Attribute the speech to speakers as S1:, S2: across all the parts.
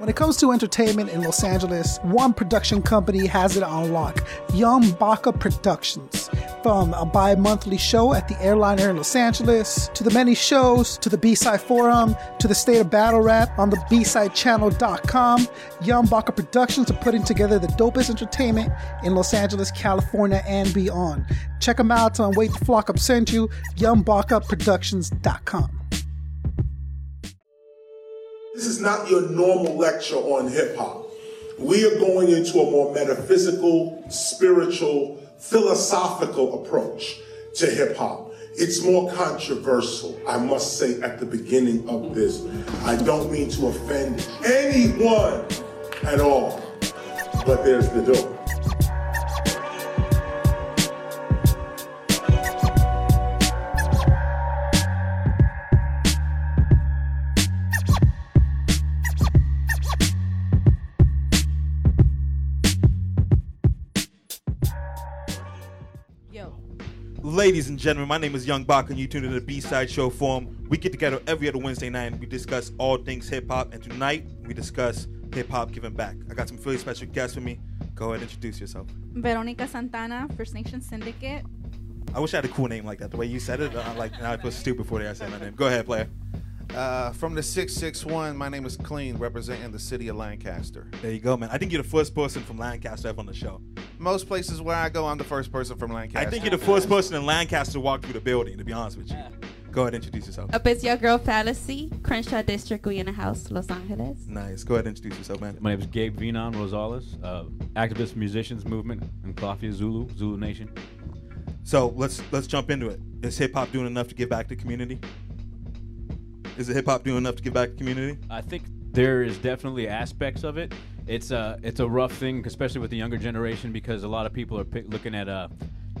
S1: When it comes to entertainment in Los Angeles, one production company has it on lock Young Baca Productions. From a bi monthly show at the airliner in Los Angeles, to the many shows, to the B Side Forum, to the State of Battle Rap on the B Side BSideChannel.com, Young Baca Productions are putting together the dopest entertainment in Los Angeles, California, and beyond. Check them out on Wake the Flock Up sent you, YoungBacaProductions.com.
S2: This is not your normal lecture on hip hop. We are going into a more metaphysical, spiritual, philosophical approach to hip hop. It's more controversial, I must say, at the beginning of this. I don't mean to offend anyone at all, but there's the door.
S3: Ladies and gentlemen, my name is Young Baca, and you tune in to the B-Side Show Forum. We get together every other Wednesday night, and we discuss all things hip-hop, and tonight, we discuss hip-hop giving back. I got some really special guests with me. Go ahead and introduce yourself.
S4: Veronica Santana, First Nation Syndicate.
S3: I wish I had a cool name like that. The way you said it, uh, like now I feel stupid before I said my name. Go ahead, player.
S5: Uh, from the 661, my name is Cleen, representing the city of Lancaster.
S3: There you go, man. I think you're the first person from Lancaster ever on the show.
S5: Most places where I go, I'm the first person from Lancaster.
S3: I think you're the first person in Lancaster to walk through the building, to be honest with you. Go ahead and introduce yourself.
S4: Up is your girl Phalasee, Crenshaw District, we in the house, Los Angeles.
S3: Nice. Go ahead and introduce yourself, man.
S6: My name is Gabe Vinon Rosales, uh, activist musicians movement in Klafia Zulu, Zulu Nation.
S3: So let's let's jump into it. Is hip hop doing enough to give back to community? Is it hip hop doing enough to give back to community?
S6: I think there is definitely aspects of it. It's a it's a rough thing, especially with the younger generation, because a lot of people are looking at uh,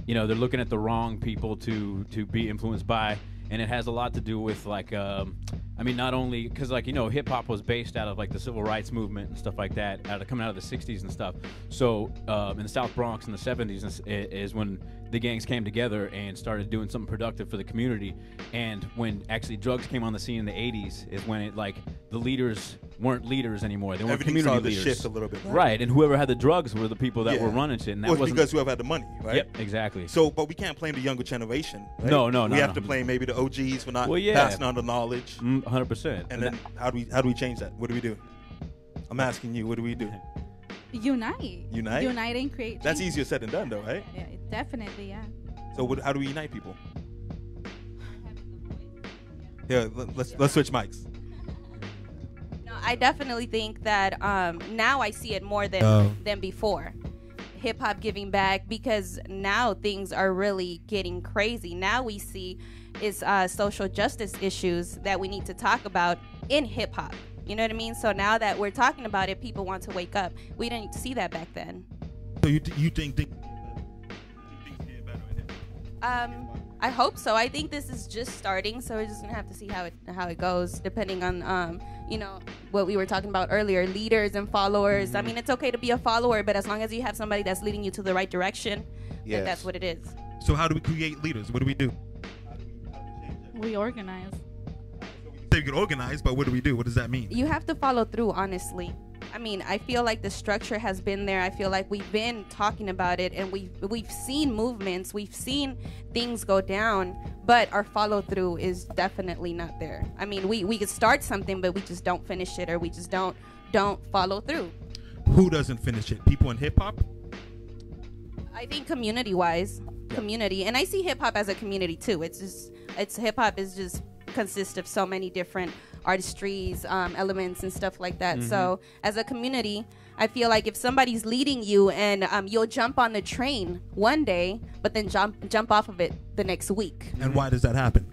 S6: you know, they're looking at the wrong people to to be influenced by, and it has a lot to do with like, um, I mean, not only because like you know, hip hop was based out of like the civil rights movement and stuff like that, out of coming out of the '60s and stuff. So um, in the South Bronx in the '70s is, is when the gangs came together and started doing something productive for the community. And when actually drugs came on the scene in the '80s is when it like the leaders weren't leaders anymore. They weren't
S3: Everything
S6: community leaders.
S3: shift a little bit, right?
S6: right? And whoever had the drugs were the people that
S3: Yeah.
S6: were running shit. And that
S3: Well,
S6: wasn't
S3: because whoever had the money, right?
S6: Yep, exactly.
S3: So, but we can't blame the younger generation. Right?
S6: No, no,
S3: We
S6: no,
S3: have
S6: no.
S3: to blame maybe the OGs for not
S6: Well, yeah.
S3: passing on the knowledge.
S6: Mm, 100%.
S3: And then how do we how do we change that? What do we do? I'm asking you. What do we do?
S4: Unite.
S3: Unite?
S4: Unite and create.
S3: That's easier said than done, though, right?
S4: Yeah, definitely, yeah.
S3: So, what, how do we unite people? Yeah, let- let's let's switch mics.
S7: No, I definitely think that um, now I see it more than
S3: Oh.
S7: than before. Hip hop giving back because now things are really getting crazy. Now we see is uh, social justice issues that we need to talk about in hip hop. You know what I mean? So now that we're talking about it, people want to wake up. We didn't see that back then.
S3: So you th- you think, think
S7: Um, I hope so. I think this is just starting, so we're just gonna have to see how it how it goes, depending on um, you know, what we were talking about earlier, leaders and followers. I mean, it's okay to be a follower, but as long as you have somebody that's leading you to the right direction, then
S3: Yes.
S7: that's what it is.
S3: so? How do we create leaders? What do we do?
S4: We organize.
S3: Say get organized, but what do we do? What does that mean?
S7: You have to follow through, honestly. I mean, I feel like the structure has been there. I feel like we've been talking about it, and we've we've seen movements, we've seen things go down, but our follow through is definitely not there. I mean, we we could start something, but we just don't finish it, or we just don't don't follow through.
S3: Who doesn't finish it? People in hip hop.
S7: I think community wise, community, and I see hip hop as a community too. It's just it's hip hop is just consists of so many different artistries, um, elements, and stuff like that.
S3: Mm-hmm.
S7: So as a community, I feel like if somebody's leading you and um, you'll jump on the train one day, but then jump jump off of it the next week.
S3: And why does that happen?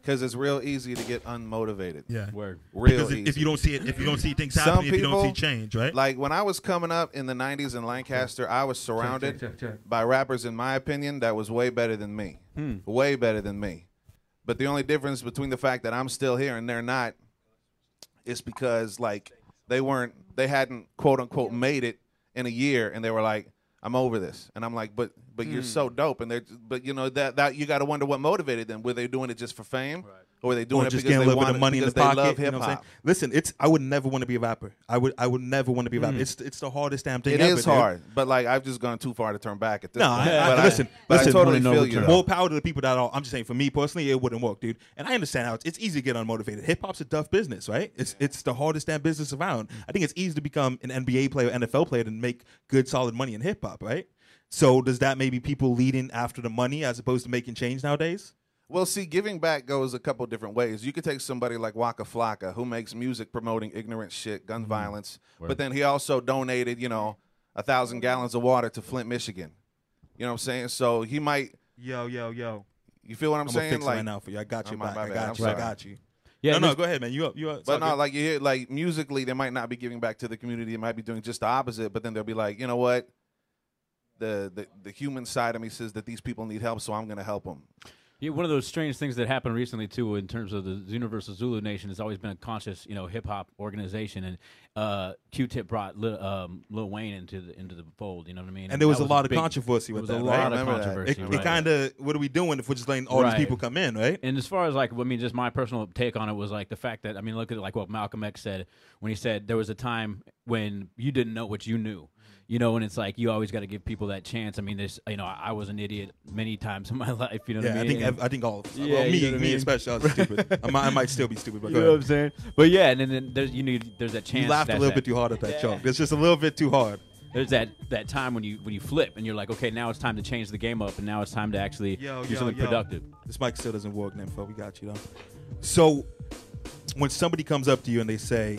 S5: Because it's real easy to get unmotivated.
S3: Yeah.
S6: Word.
S5: Real
S3: Because if,
S5: easy.
S3: if you don't see it, if you don't see things
S5: Some
S3: happen, if you don't see
S5: people-
S3: change, right?
S5: Like when I was coming up in the 90s in Lancaster, I was surrounded
S6: check, check.
S5: by rappers, in my opinion, that was way better than me. Way better than me. But the only difference between the fact that I'm still here and they're not is because, like, they weren't, they hadn't, quote unquote, made it in a year and they were like, I'm over this, and I'm like, but but you're
S3: Hmm.
S5: so dope, and they're but you know that that you got to wonder what motivated them. Were they doing it just for fame, or were they doing
S3: or
S5: it
S3: just
S5: because
S3: getting a
S5: they
S3: little bit
S5: wanted
S3: of money in the
S5: because they
S3: pocket.
S5: love
S3: you
S5: hip
S3: know what I'm saying?
S5: hop?
S3: Listen, it's I would never want to be a rapper. I would I would never want to be a rapper. It's it's the hardest damn thing.
S5: It
S3: ever,
S5: is
S3: dude.
S5: hard, but like I've just gone too far to turn back at this
S3: No,
S5: point.
S3: I, I,
S5: but
S3: listen,
S5: but
S3: listen.
S5: I totally
S6: no
S5: feel
S6: return.
S5: you.
S3: More power to the people that are. I'm just saying, for me personally, it wouldn't work, dude. And I understand how it's, it's easy to get unmotivated. Hip hop's a tough business, right? It's it's the hardest damn business around. I think it's easy to become an NBA player, NFL player, and make good, solid money in hip hop, right? So does that maybe people leading after the money as opposed to making change nowadays?
S5: Well, see, giving back goes a couple different ways. You could take somebody like Waka Flocka, who makes music promoting ignorant shit, gun
S3: Mm-hmm.
S5: violence, but then he also donated, you know, a thousand gallons of water to Flint, Michigan. You know what I'm saying? So he might.
S3: Yo, yo, yo.
S5: You feel what I'm,
S3: I'm,
S5: saying?
S3: fix
S5: like,
S3: it right now for you. I got
S5: Oh,
S3: you
S5: my-
S3: back.
S5: my
S3: I got
S5: I'm
S3: you. I got you.
S6: Yeah,
S3: no, no, go ahead, man. You up? You up? It's
S5: But
S3: all
S5: no,
S3: good.
S5: like you hear, like musically, they might not be giving back to the community. They might be doing just the opposite. But then they'll be like, you know what? The, the the human side of me says that these people need help, so I'm going to help them.
S6: Yeah, one of those strange things that happened recently too, in terms of the Universal Zulu Nation, has always been a conscious, you know, hip hop organization, and uh, Q-Tip brought Lil, um, Lil Wayne into the into the fold. You know what I mean?
S3: And there was
S6: that
S3: a lot of
S6: big-
S3: controversy with that,
S6: a
S3: right?
S6: lot of
S5: Remember that.
S6: controversy.
S3: It,
S6: right.
S3: it kind of. What are we doing if we're just letting all
S6: Right.
S3: these people come in, right?
S6: And as far as like, I mean, just my personal take on it was like the fact that I mean, look at like what Malcolm X said when he said there was a time when you didn't know what you knew. You know, and it's like you always got to give people that chance. I mean, there's, you know, I, I was an idiot many times in my life. You know
S3: Yeah,
S6: I
S3: I
S6: mean?
S3: think
S6: And-
S3: I think all. Of,
S6: Yeah,
S3: well,
S6: you
S3: me,
S6: know what I
S3: me
S6: mean?
S3: especially. I was stupid. I might, I might still be stupid. But
S6: you know what I'm saying? But yeah, and then, then there's you need there's that chance.
S3: You laughed a little
S6: that-
S3: bit too hard at that
S6: Yeah.
S3: joke. It's just a little bit too hard.
S6: There's that that time when you when you flip and you're like, okay, now it's time to change the game up, and now it's time to actually
S3: Yo,
S6: do
S3: yo,
S6: something
S3: yo.
S6: productive.
S3: This mic still doesn't work, Nympho. We got you though. So, when somebody comes up to you and they say,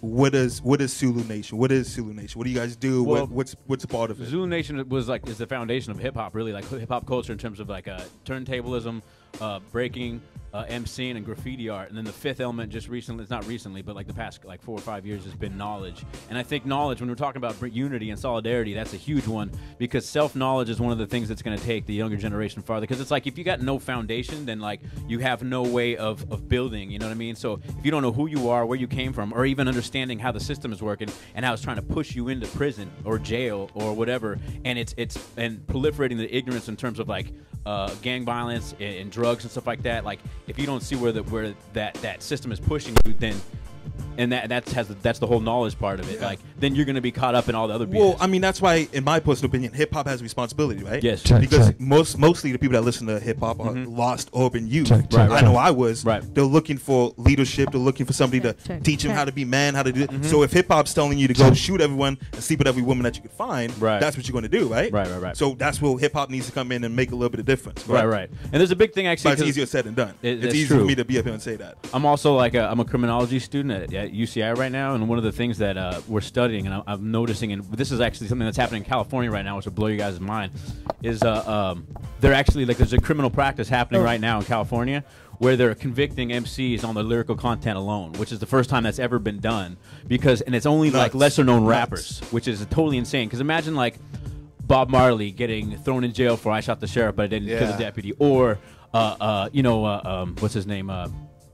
S3: "What is what is Zulu Nation? What is Zulu Nation? What do you guys do?
S6: Well,
S3: what, what's what's a part of it?"
S6: Zulu Nation was like is the foundation of hip hop, really like hip hop culture in terms of like uh, turntablism, uh, breaking, uh, MCing, and graffiti art. And then the fifth element, just recently, it's not recently, but like the past like four or five years, has been knowledge. And I think knowledge, when we're talking about unity and solidarity, that's a huge one because self knowledge is one of the things that's going to take the younger generation farther. Because it's like if you got no foundation, then like you have no way of of building. You know what I mean? So if you don't know who you are, where you came from, or even understanding how the system is working and how it's trying to push you into prison or jail or whatever, and it's it's and proliferating the ignorance in terms of like uh, gang violence and, and drugs and stuff like that. Like if you don't see where the where that that system is pushing you, then and that that's has the, that's the whole knowledge part of it. Like then you're going to be caught up in all the other.
S3: Well,
S6: BS.
S3: I mean, that's why, in my personal opinion, hip hop has responsibility, right?
S6: Yes.
S8: Check,
S3: because
S8: check.
S3: most mostly the people that listen to hip hop are mm-hmm. lost urban youth.
S8: Check, check,
S3: I know I was.
S6: Right.
S3: They're looking for leadership. They're looking for somebody
S4: Check,
S3: to
S4: check,
S3: teach them
S4: check.
S3: how to be man, how to do it. Mm-hmm. So if hip hop's telling you to go shoot everyone and sleep with every woman that you could find,
S6: Right.
S3: that's what you're going to do, right?
S6: Right, right, right.
S3: So that's where hip hop needs to come in and make a little bit of difference.
S6: right, right. And there's a big thing actually.
S3: But it's
S6: 'cause-
S3: easier said than done.
S6: It-
S3: it's
S6: that's
S3: easy for
S6: true.
S3: me to be up here and say that.
S6: I'm also like a, I'm a criminology student at, at UCI right now, and one of the things that uh, we're studying, and I'm, I'm noticing, and this is actually something that's happening in California right now, which will blow you guys' mind, is uh, um, they're actually like there's a criminal practice happening right now in California where they're convicting MCs on the lyrical content alone, which is the first time that's ever been done because, and it's only like lesser known
S3: Nuts.
S6: rappers, which is totally insane. Because imagine like Bob Marley getting thrown in jail for I shot the sheriff, but I didn't kill the deputy, or uh, uh, you know, uh, um, what's his name?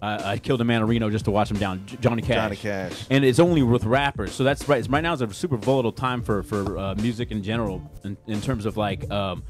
S6: I, I killed a man in Reno just to watch him down, J- Johnny Cash.
S5: Johnny Cash.
S6: And it's only with rappers, so that's right. Right now is a super volatile time for for uh, music in general, in, in terms of like, um,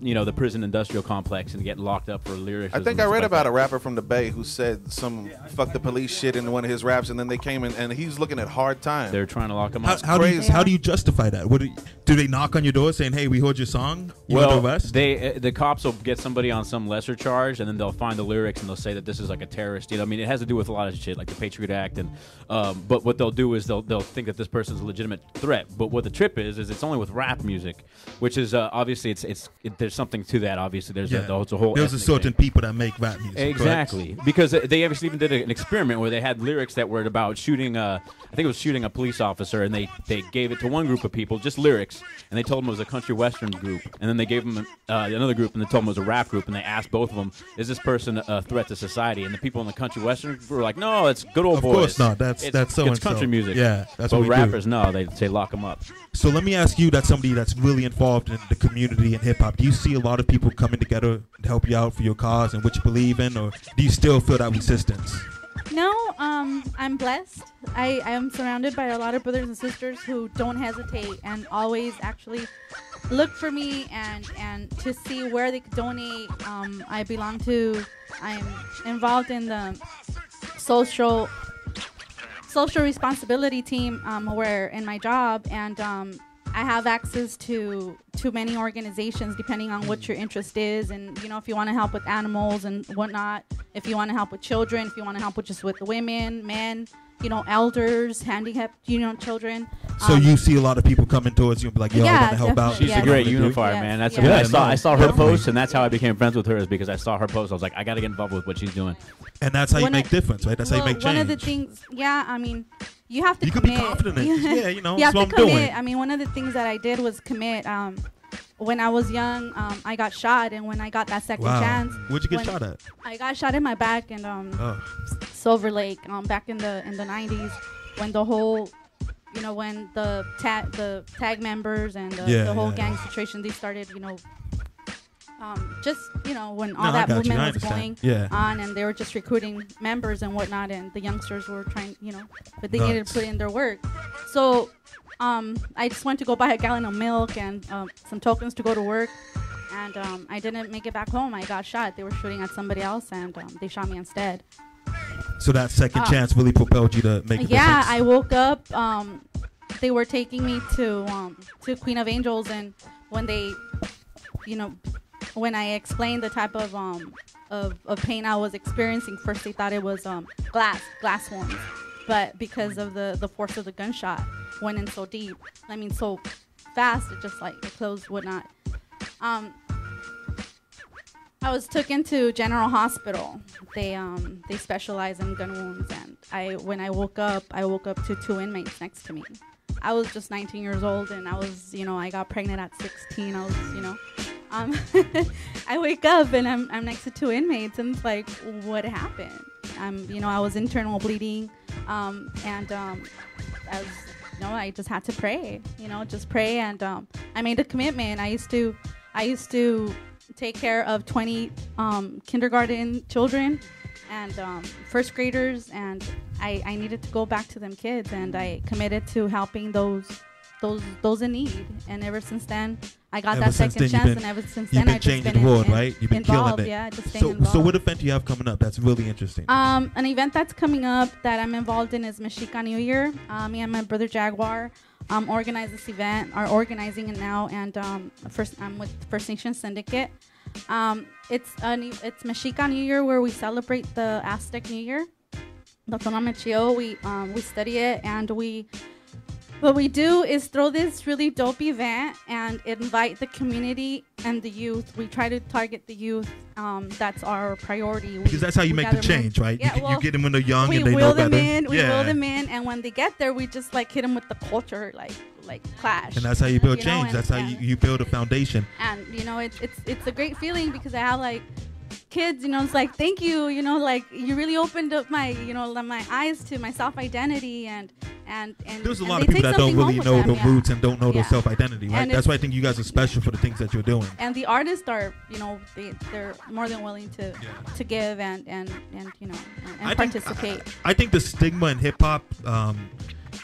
S6: you know, the prison industrial complex and getting locked up for lyrics.
S5: I think I read about a rapper from the Bay who said some "fuck the police" shit in one of his raps, and then they came in and he's looking at hard time.
S6: They're trying to lock him
S3: How,
S6: up.
S3: how do you how do you justify that? What do, you- do they knock on your door saying, "Hey, we heard your song. You
S6: well,
S3: want arrest?"
S6: they uh, the cops will get somebody on some lesser charge, and then they'll find the lyrics and they'll say that this is like a terrorist. You know, I mean, it has to do with a lot of shit, like the Patriot Act, and um, but what they'll do is they'll they'll think that this person's a legitimate threat. But what the trip is is it's only with rap music, which is uh, obviously it's it's it, there's something to that. Obviously, there's a, there's a whole
S3: There's a certain
S6: thing.
S3: people that make rap music. correct?
S6: Exactly, because uh, they actually even did an experiment where they had lyrics that were about shooting. Uh, I think it was shooting a police officer, and they they gave it to one group of people, just lyrics, and they told them it was a country western group, and then they gave them uh, another group, and they told them it was a rap group, and they asked both of them, "Is this person a threat to society?" And the people in the country western group were like, "No, it's good old
S3: Of
S6: boys.
S3: Of course not. That's-
S6: it's,
S3: that's so
S6: it's
S3: and so.
S6: country music.
S3: Yeah, that's
S6: but
S3: what we do.
S6: rappers, no, they say lock them up.
S3: So let me ask you, that's somebody that's really involved in the community and hip hop. Do you see a lot of people coming together to help you out for your cause and what you believe in, or do you still feel that resistance?
S4: No, um, I'm blessed. I, I am surrounded by a lot of brothers and sisters who don't hesitate and always actually look for me and and to see where they could donate. Um, I belong to. I'm involved in the social social responsibility team um, where in my job and um, I have access to to many organizations depending on what your interest is. And you know if you want to help with animals and whatnot if you want to help with children if you want to help with just with women men you know elders handicapped you know children
S9: So
S4: Um,
S9: you see a lot of people coming towards you and be like, "Yo, I
S4: Yeah,
S9: want to help out."
S6: She's
S4: yeah.
S6: a great
S9: What I wanna do.
S6: unifier,
S4: Yes,
S6: man. That's
S4: yes.
S6: I
S9: Yeah,
S6: saw. I saw her
S9: definitely.
S6: post, and that's how I became friends with her. Is because I saw her post. I was like, I got to get involved with what she's doing.
S9: And that's how you
S4: One
S9: make
S4: of-
S9: difference, right? That's how you make change.
S4: One of the things, yeah, I mean, you have to
S9: You could be
S4: commit.
S9: confident in it. Yeah, you know,
S4: you have
S9: that's
S4: to
S9: I'm
S4: commit.
S9: doing.
S4: I mean, one of the things that I did was commit. Um, when I was young, um, I got shot, and when I got that second
S9: wow.
S4: chance,
S9: Where'd you get shot at?
S4: I got shot in my back and um,
S9: Oh,
S4: Silver Lake um, back in the in the 90s when the whole you know when the tag the tag members and the,
S9: Yeah,
S4: the whole
S9: yeah,
S4: gang situation they started you know um, just you know when all
S9: I
S4: that movement was going.
S9: Yeah.
S4: on and they were just recruiting members and whatnot and the youngsters were trying you know but they needed to put in their work so um, I just went to go buy a gallon of milk and um, some tokens to go to work. And um, I didn't make it back home. I got shot. They were shooting at somebody else and um, they shot me instead.
S9: So that second
S4: Uh,
S9: chance really propelled you to make a
S4: yeah. I woke up. Um, they were taking me to um, to Queen of Angels, and when they, you know, when I explained the type of um of, of pain I was experiencing, first they thought it was um glass glass wounds, but because of the the force of the gunshot, went in so deep. I mean, so fast, it just like it closed, whatnot. Um, I was took into General Hospital. They um they specialize in gun wounds, and I when I woke up, I woke up to two inmates next to me. I was just 19 years old, and I was you know I got pregnant at 16. I was you know, um, I wake up and I'm I'm next to two inmates, and it's like what happened? I'm you know I was internal bleeding, um, and um, I you know I just had to pray, you know just pray, and um, I made a commitment. I used to I used to take care of 20 um, kindergarten children and um, first graders and I, I needed to go back to them kids and I committed to helping those those those in need and ever since then I got
S9: Ever
S4: that second chance
S9: been-
S4: and ever since
S9: You've
S4: then
S9: been
S4: I just
S9: changing
S4: been
S9: the world,
S4: in-
S9: right? You've been
S4: involved,
S9: killing it.
S4: yeah just staying
S9: so,
S4: involved.
S9: so what event do you have coming up? That's really interesting.
S4: Um, an event that's coming up that I'm involved in is Mexica New Year. Uh, me and my brother Jaguar um, organized this event, are organizing it now, and um, first I'm with First Nation Syndicate. Um, it's a new, it's Mexica New Year where we celebrate the Aztec New Year. The Tonamechio, we um, we study it and we what we do is throw this really dope event and invite the community and the youth. We try to target the youth. Um, that's our priority. We-
S9: because that's how you make the change, right?
S4: Yeah,
S9: you,
S4: well,
S9: you get them when they're young and they know
S4: them
S9: better.
S4: in. We
S9: yeah.
S4: wheel them in, and when they get there, we just like hit them with the culture, like like clash.
S9: And that's how you build
S4: You know,
S9: change.
S4: and-
S9: that's how you, you build a foundation.
S4: and you know it's it's it's a great feeling because I have like kids you know it's like thank you you know like you really opened up my you know my eyes to my self identity and and and
S9: There's a
S4: and
S9: lot of people that don't really know
S4: them,
S9: the
S4: yeah.
S9: roots and don't know their self identity, right?
S4: And
S9: That's why I think you guys are special for the things that you're doing.
S4: and the artists are you know they they're more than willing to to give and and and you know and,
S9: I think-
S4: participate
S9: I think the stigma in hip hop, um,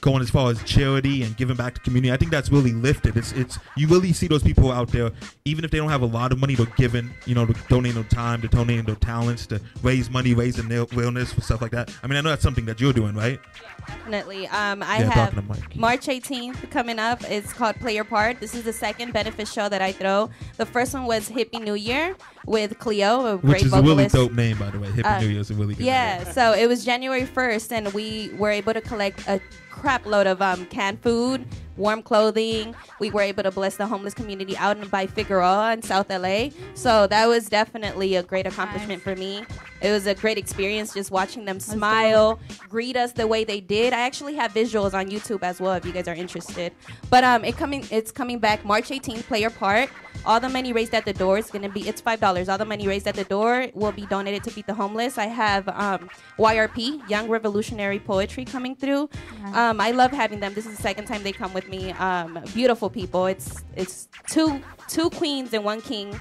S9: going as far as charity and giving back to community, I think that's really lifted. It's it's you really see those people out there, even if they don't have a lot of money, they're giving, you know, to donating their time, to donating their talents, to raise money, raising their wellness, for stuff like that. I mean, I know that's something that you're doing, right?
S7: Definitely. Um, I
S9: Yeah,
S7: have March 18th coming up. It's called Play Your Part. This is the second benefit show that I throw. The first one was Hippie New Year with Cleo, a
S9: Which
S7: great
S9: is a really
S7: vocalist.
S9: dope name, by the way. Hippie
S7: Uh,
S9: New Year is a really good
S7: Yeah,
S9: name.
S7: so it was January 1st, and we were able to collect a crap load of um, canned food, warm clothing. We were able to bless the homeless community out in by Figueroa in South LA. So that was definitely a great accomplishment for me. It was a great experience just watching them smile, greet us the way they did. I actually have visuals on YouTube as well if you guys are interested. But um, it coming, it's coming back March 18th. Play your part. All the money raised at the door is gonna be it's five dollars. All the money raised at the door will be donated to feed the homeless. I have um, YRP Young Revolutionary Poetry coming through. Um, I love having them. This is the second time they come with me. Um, beautiful people. It's it's two two queens and one king.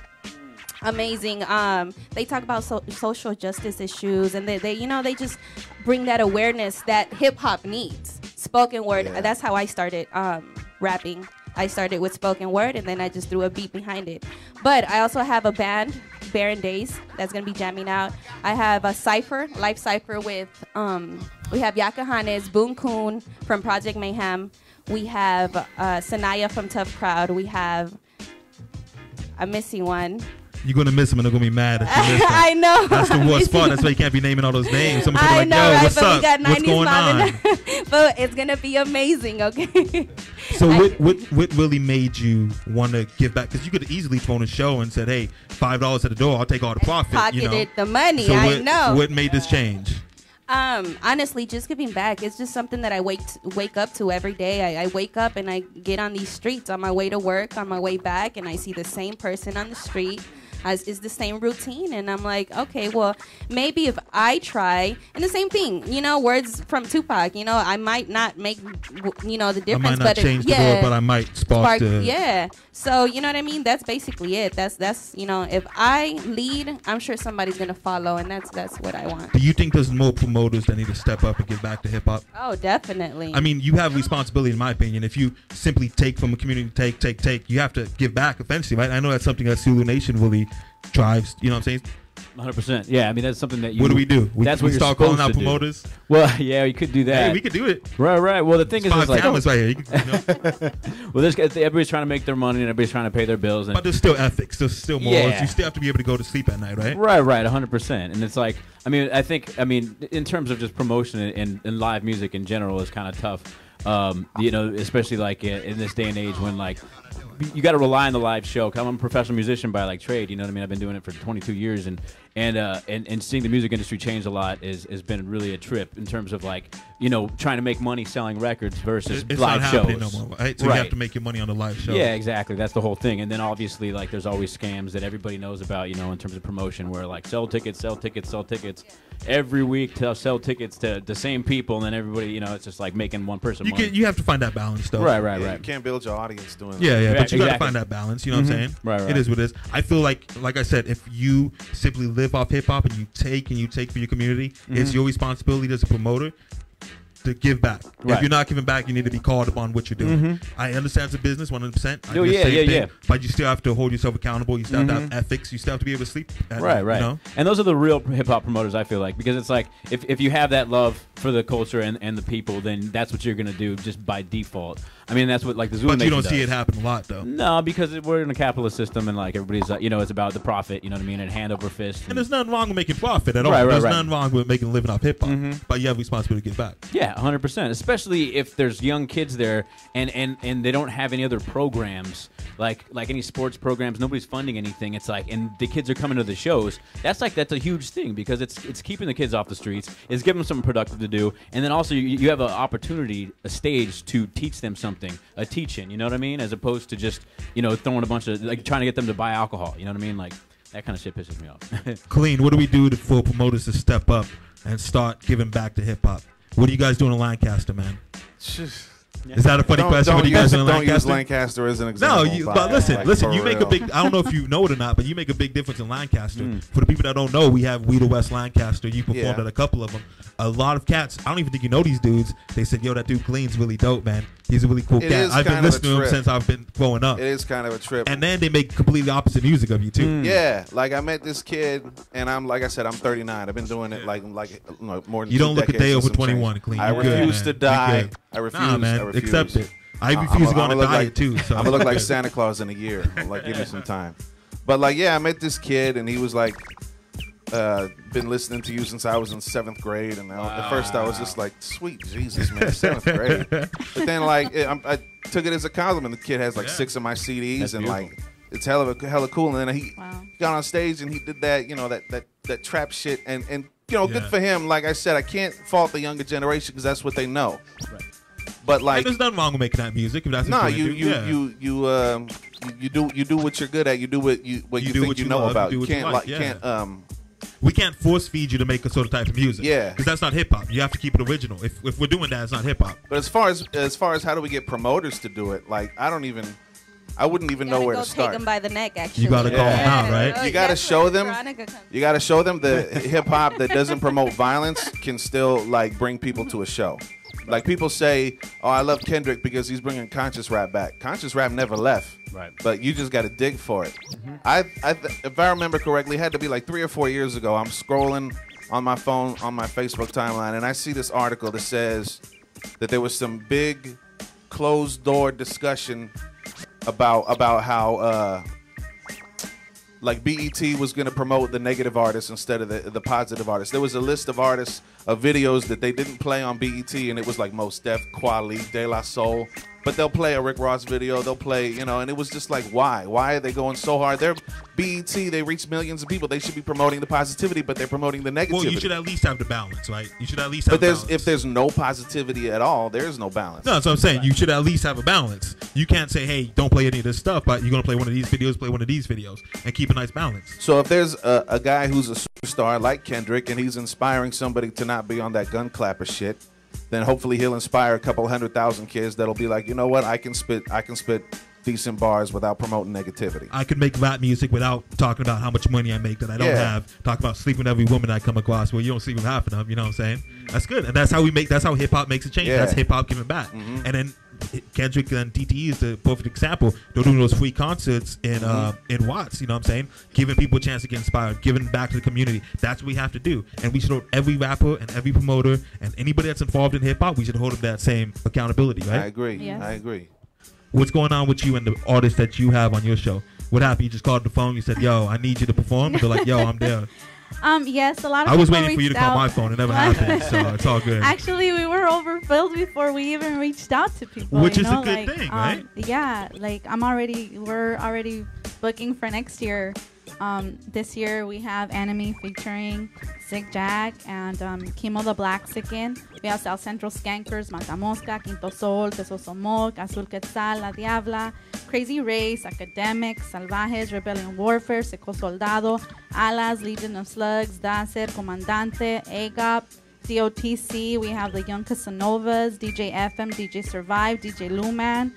S7: amazing. Um, they talk about so- social justice issues, and they, they, you know, they just bring that awareness that hip hop needs. Spoken word.
S5: Yeah.
S7: That's how I started um, rapping. I started with spoken word, and then I just threw a beat behind it. But I also have a band, Baron Days, that's gonna be jamming out. I have a cipher, life cipher with. Um, we have Yaka Hanes, Boom Coon from Project Mayhem. We have uh, Sanaya from Tough Crowd. We have. I'm missing one.
S3: You're gonna miss him and they're gonna be mad at you.
S7: I know.
S3: That's the worst part. That's why you can't be naming all those names. Someone's gonna
S7: I
S3: be
S7: know,
S3: "Yo,
S7: right?
S3: what's
S7: but
S3: up?
S7: we got
S3: What's
S7: 90s
S3: going
S7: mom
S3: on?"
S7: but it's gonna be amazing, okay?
S3: So
S7: I-
S3: what, what what really made you want to give back? Because you could easily phoned a show and said, "Hey, five dollars at the door. I'll take all the profit."
S7: Pocketed
S3: you know?
S7: the money.
S3: So
S7: I
S3: what,
S7: know.
S3: What made this change?
S7: Um, honestly, just giving back. It's just something that I wake wake up to every day. I, I wake up and I get on these streets on my way to work, on my way back, and I see the same person on the street. As is the same routine, and I'm like, okay, well, maybe if I try, and the same thing, you know, words from Tupac, you know, I might not make, you know, the
S3: I
S7: difference,
S3: might not
S7: but if- yeah,
S3: world, but I might spark,
S7: spark,
S3: the.
S7: yeah. So you know what I mean? That's basically it. That's that's you know, if I lead, I'm sure somebody's gonna follow, and that's that's what I want.
S3: Do you think there's more promoters that need to step up and give back to hip hop?
S7: Oh, definitely.
S3: I mean, you have responsibility, in my opinion. If you simply take from a community, take, take, take, you have to give back eventually, right? I know that's something that Zulu Nation really drives. You know what I'm saying?
S6: 100. percent Yeah, I mean that's something that you.
S3: What do we do? We-
S6: that's
S3: we
S6: what
S3: start calling out
S6: to do.
S3: promoters?
S6: Well, yeah, you could do that.
S3: Hey, we could do it.
S6: Right, right. Well, the thing is,
S3: Five
S6: is like,
S3: cameras right here. You can, you know,
S6: well, there's everybody's trying to make their money and everybody's trying to pay their bills. And
S3: but there's still ethics. There's still morals.
S6: Yeah.
S3: You still have to be able to go to sleep at night, right?
S6: Right, right, 100%. And it's like, I mean, I think, I mean, in terms of just promotion and, and, and live music in general is kind of tough. Um, you know, especially like in, in this day and age when like you got to rely on the live show. I'm a professional musician by like trade. You know what I mean? I've been doing it for 22 years, and and uh, and, and seeing the music industry change a lot is has been really a trip in terms of like you know trying to make money selling records versus
S3: It's
S6: live
S3: not
S6: shows.
S3: no more, right? So you have to make your money on the live show.
S6: Yeah, exactly. That's the whole thing. And then obviously, like, there's always scams that everybody knows about, you know, in terms of promotion, where like sell tickets, sell tickets, sell tickets every week to sell tickets to the same people, and then everybody, you know, it's just like making one person
S3: You
S6: money.
S3: can, you have to find that balance, though.
S6: Right, right,
S5: Yeah,
S6: right.
S5: You can't build your audience doing
S3: that. Yeah,
S5: yeah,
S3: but you got to find that balance. You know what I'm
S6: Mhm.
S3: saying?
S6: Right, right.
S3: It is what it is. I feel like, like I said, if you simply live off hip hop and you take and you take for your community, it's
S6: Mhm.
S3: your responsibility as a promoter to give back. If you're not giving back, you need to be called upon what you're doing.
S6: Mhm.
S3: I understand it's a business, 100. percent
S6: Oh, yeah, yeah, yeah.
S3: But you still have to hold yourself accountable. You still have to have
S6: Mhm.
S3: ethics. You still have to be able to sleep. At
S6: Right, right.
S3: You know?
S6: And those are the real hip hop promoters, I feel like, because it's like if, if you have that love for the culture and, and the people, then that's what you're gonna do just by default. I mean, that's what like the Zulu
S3: But you don't see it happen a lot, though.
S6: No, because we're in a capitalist system and like everybody's, uh, you know, it's about the profit. You know what I mean? And hand over fist.
S3: And there's nothing wrong with making profit at all.
S6: Right, right,
S3: there's
S6: right.
S3: nothing wrong with making a living off hip hop.
S6: Mhm.
S3: But you have responsibility to give back.
S6: Yeah, 100%. Especially if there's young kids there and, and, and they don't have any other programs, like like any sports programs, nobody's funding anything. It's like and the kids are coming to the shows. That's like that's a huge thing because it's it's keeping the kids off the streets, it's giving them something productive to do, and then also you, you have an opportunity, a stage to teach them something, a teaching, you know what I mean? As opposed to just, you know, throwing a bunch of like trying to get them to buy alcohol, you know what I mean? Like that kind of shit pisses me off.
S3: Cleen. What do we do to, for promoters to step up and start giving back to hip hop? What are you guys doing in Lancaster, man? Is that a funny
S5: Don't-
S3: question?
S5: don't
S3: you
S5: use- don't use
S3: Lancaster?
S5: Lancaster as an
S3: No, you,
S5: but,
S3: listen,
S5: like,
S3: listen. You make a big. I don't know if you know it or not, but you make a big difference in Lancaster.
S5: Mm.
S3: For the people that don't know, we have We the West Lancaster. You performed
S5: Yeah.
S3: at a couple of them. A lot of cats. I don't even think you know these dudes. They said, "Yo, that dude Cleen's really dope, man. He's a really cool
S5: It
S3: cat." I've been
S5: kind of a
S3: listening to him since I've been growing up.
S5: It is kind of a trip.
S3: And then they make completely opposite music of you too.
S5: Yeah, like I met this kid, and I'm like I said, I'm 39. I've been doing it like like you know, more than
S3: You don't look a day over 21,
S5: change.
S3: Cleen.
S5: I refuse to die. I refuse.
S3: Nah, man.
S5: I refuse.
S3: Accept it. I
S5: I'm-
S3: refuse to go
S5: I'm
S3: on a
S5: look
S3: diet,
S5: like,
S3: too, so.
S5: I'm gonna look like Santa Claus in a year. Like, give me some time. But like, yeah, I met this kid, and he was like, uh, been listening to you since I was in seventh grade, and I, at first I was just like, sweet Jesus, man, seventh grade. But then like, it, I'm, I took it as a compliment. The kid has like six of my CDs,
S6: That's
S5: and
S6: beautiful.
S5: like, it's hell of a hella hella cool. And then he got on stage and he did that, you know, that that that trap shit, and and you know, good for him. Like I said, I can't fault the younger generation because that's what they know. But like,
S3: and there's nothing wrong with making that music if that's
S5: no,
S3: you
S5: you you
S3: Yeah.
S5: you you um you, you do you do what you're good at. You do what you what
S3: You
S5: you, think
S3: what
S5: you
S3: you
S5: know
S3: love,
S5: about.
S3: you do
S5: You
S3: what you
S5: can't
S3: like,
S5: like
S3: yeah.
S5: can't um
S3: we can't force feed you to make a sort of type of music.
S5: Yeah.
S3: because that's not hip hop. You have to keep it original. If if we're doing that, it's not hip hop.
S5: But as far as as far as how do we get promoters to do it? Like I don't even I wouldn't even know
S7: Gotta
S5: where
S7: go
S5: to
S7: take
S5: start.
S7: them by the neck. Actually,
S3: You gotta call 'em out, right?
S7: Oh,
S5: You gotta
S7: that's
S5: show them. You gotta show them the hip hop that doesn't promote violence can still like bring people to a show. Like people say, "Oh, I love Kendrick because he's bringing conscious rap back." Conscious rap never left,
S6: Right.
S5: But you just got to dig for it. I, I, th- if I remember correctly, it had to be like three or four years ago. I'm scrolling on my phone on my Facebook timeline, and I see this article that says that there was some big closed door discussion about about how uh, like BET was going to promote the negative artists instead of the, the positive artists. There was a list of artists of videos that they didn't play on BET, and it was like Mos Def, Kweli, De La Soul. But they'll play a Rick Ross video. They'll play, you know, and it was just like, why? Why are they going so hard? They're BET. They reach millions of people. They should be promoting the positivity, but they're promoting the negativity.
S3: Well, you should at least have the balance, right? You should at least have
S5: but there's
S3: balance.
S5: if there's no positivity at all, there's no balance.
S3: No, that's what I'm saying. You should at least have a balance. You can't say, "Hey, don't play any of this stuff," but you're gonna play one of these videos, play one of these videos, and keep a nice balance.
S5: So if there's a, a guy who's a superstar like Kendrick and he's inspiring somebody to not be on that gun clapper shit, then hopefully he'll inspire a couple hundred thousand kids that'll be like, you know what, I can spit, I can spit decent bars without promoting negativity.
S3: I can make rap music without talking about how much money I make that I don't
S5: Yeah.
S3: have. Talk about sleeping with every woman I come across. Well, you don't sleep with half of them. You know what I'm saying? That's good, and that's how we make. That's how hip hop makes a change.
S5: Yeah.
S3: That's hip hop giving back.
S5: Mhm.
S3: And then Kendrick and DTE is the perfect example. They're doing those free concerts in uh, in Watts. You know what I'm saying? Giving people a chance to get inspired, giving back to the community. That's what we have to do. And we should hold every rapper and every promoter and anybody that's involved in hip hop. We should hold them that same accountability, right?
S5: I agree.
S4: Yes.
S5: I agree.
S3: What's going on with you and the artists that you have on your show? What happened? You just called the phone. You said, "Yo, I need you to perform." They're like, "Yo, I'm there."
S4: Um, yes, a lot of
S3: I was
S4: people
S3: waiting for you to call
S4: out.
S3: my phone. It never happened, so it's all good.
S4: Actually, we were overfilled before we even reached out to people.
S3: Which is a good
S4: like,
S3: thing,
S4: um,
S3: right?
S4: Yeah, like I'm already, we're already booking for next year. Um, this year we have Enemy featuring Sick Jack and um, Kimo the Black Sickin. We have South Central Skankers, Matamosca, Quinto Sol, Tesosomoc, Azul Quetzal, La Diabla, Crazy Race, Academics, Salvajes, Rebellion Warfare, Seco Soldado, Alas, Legion of Slugs, Dacer, Comandante, AGOP, DOTC. We have the Young Casanovas, DJ FM, DJ Survive, DJ Luman.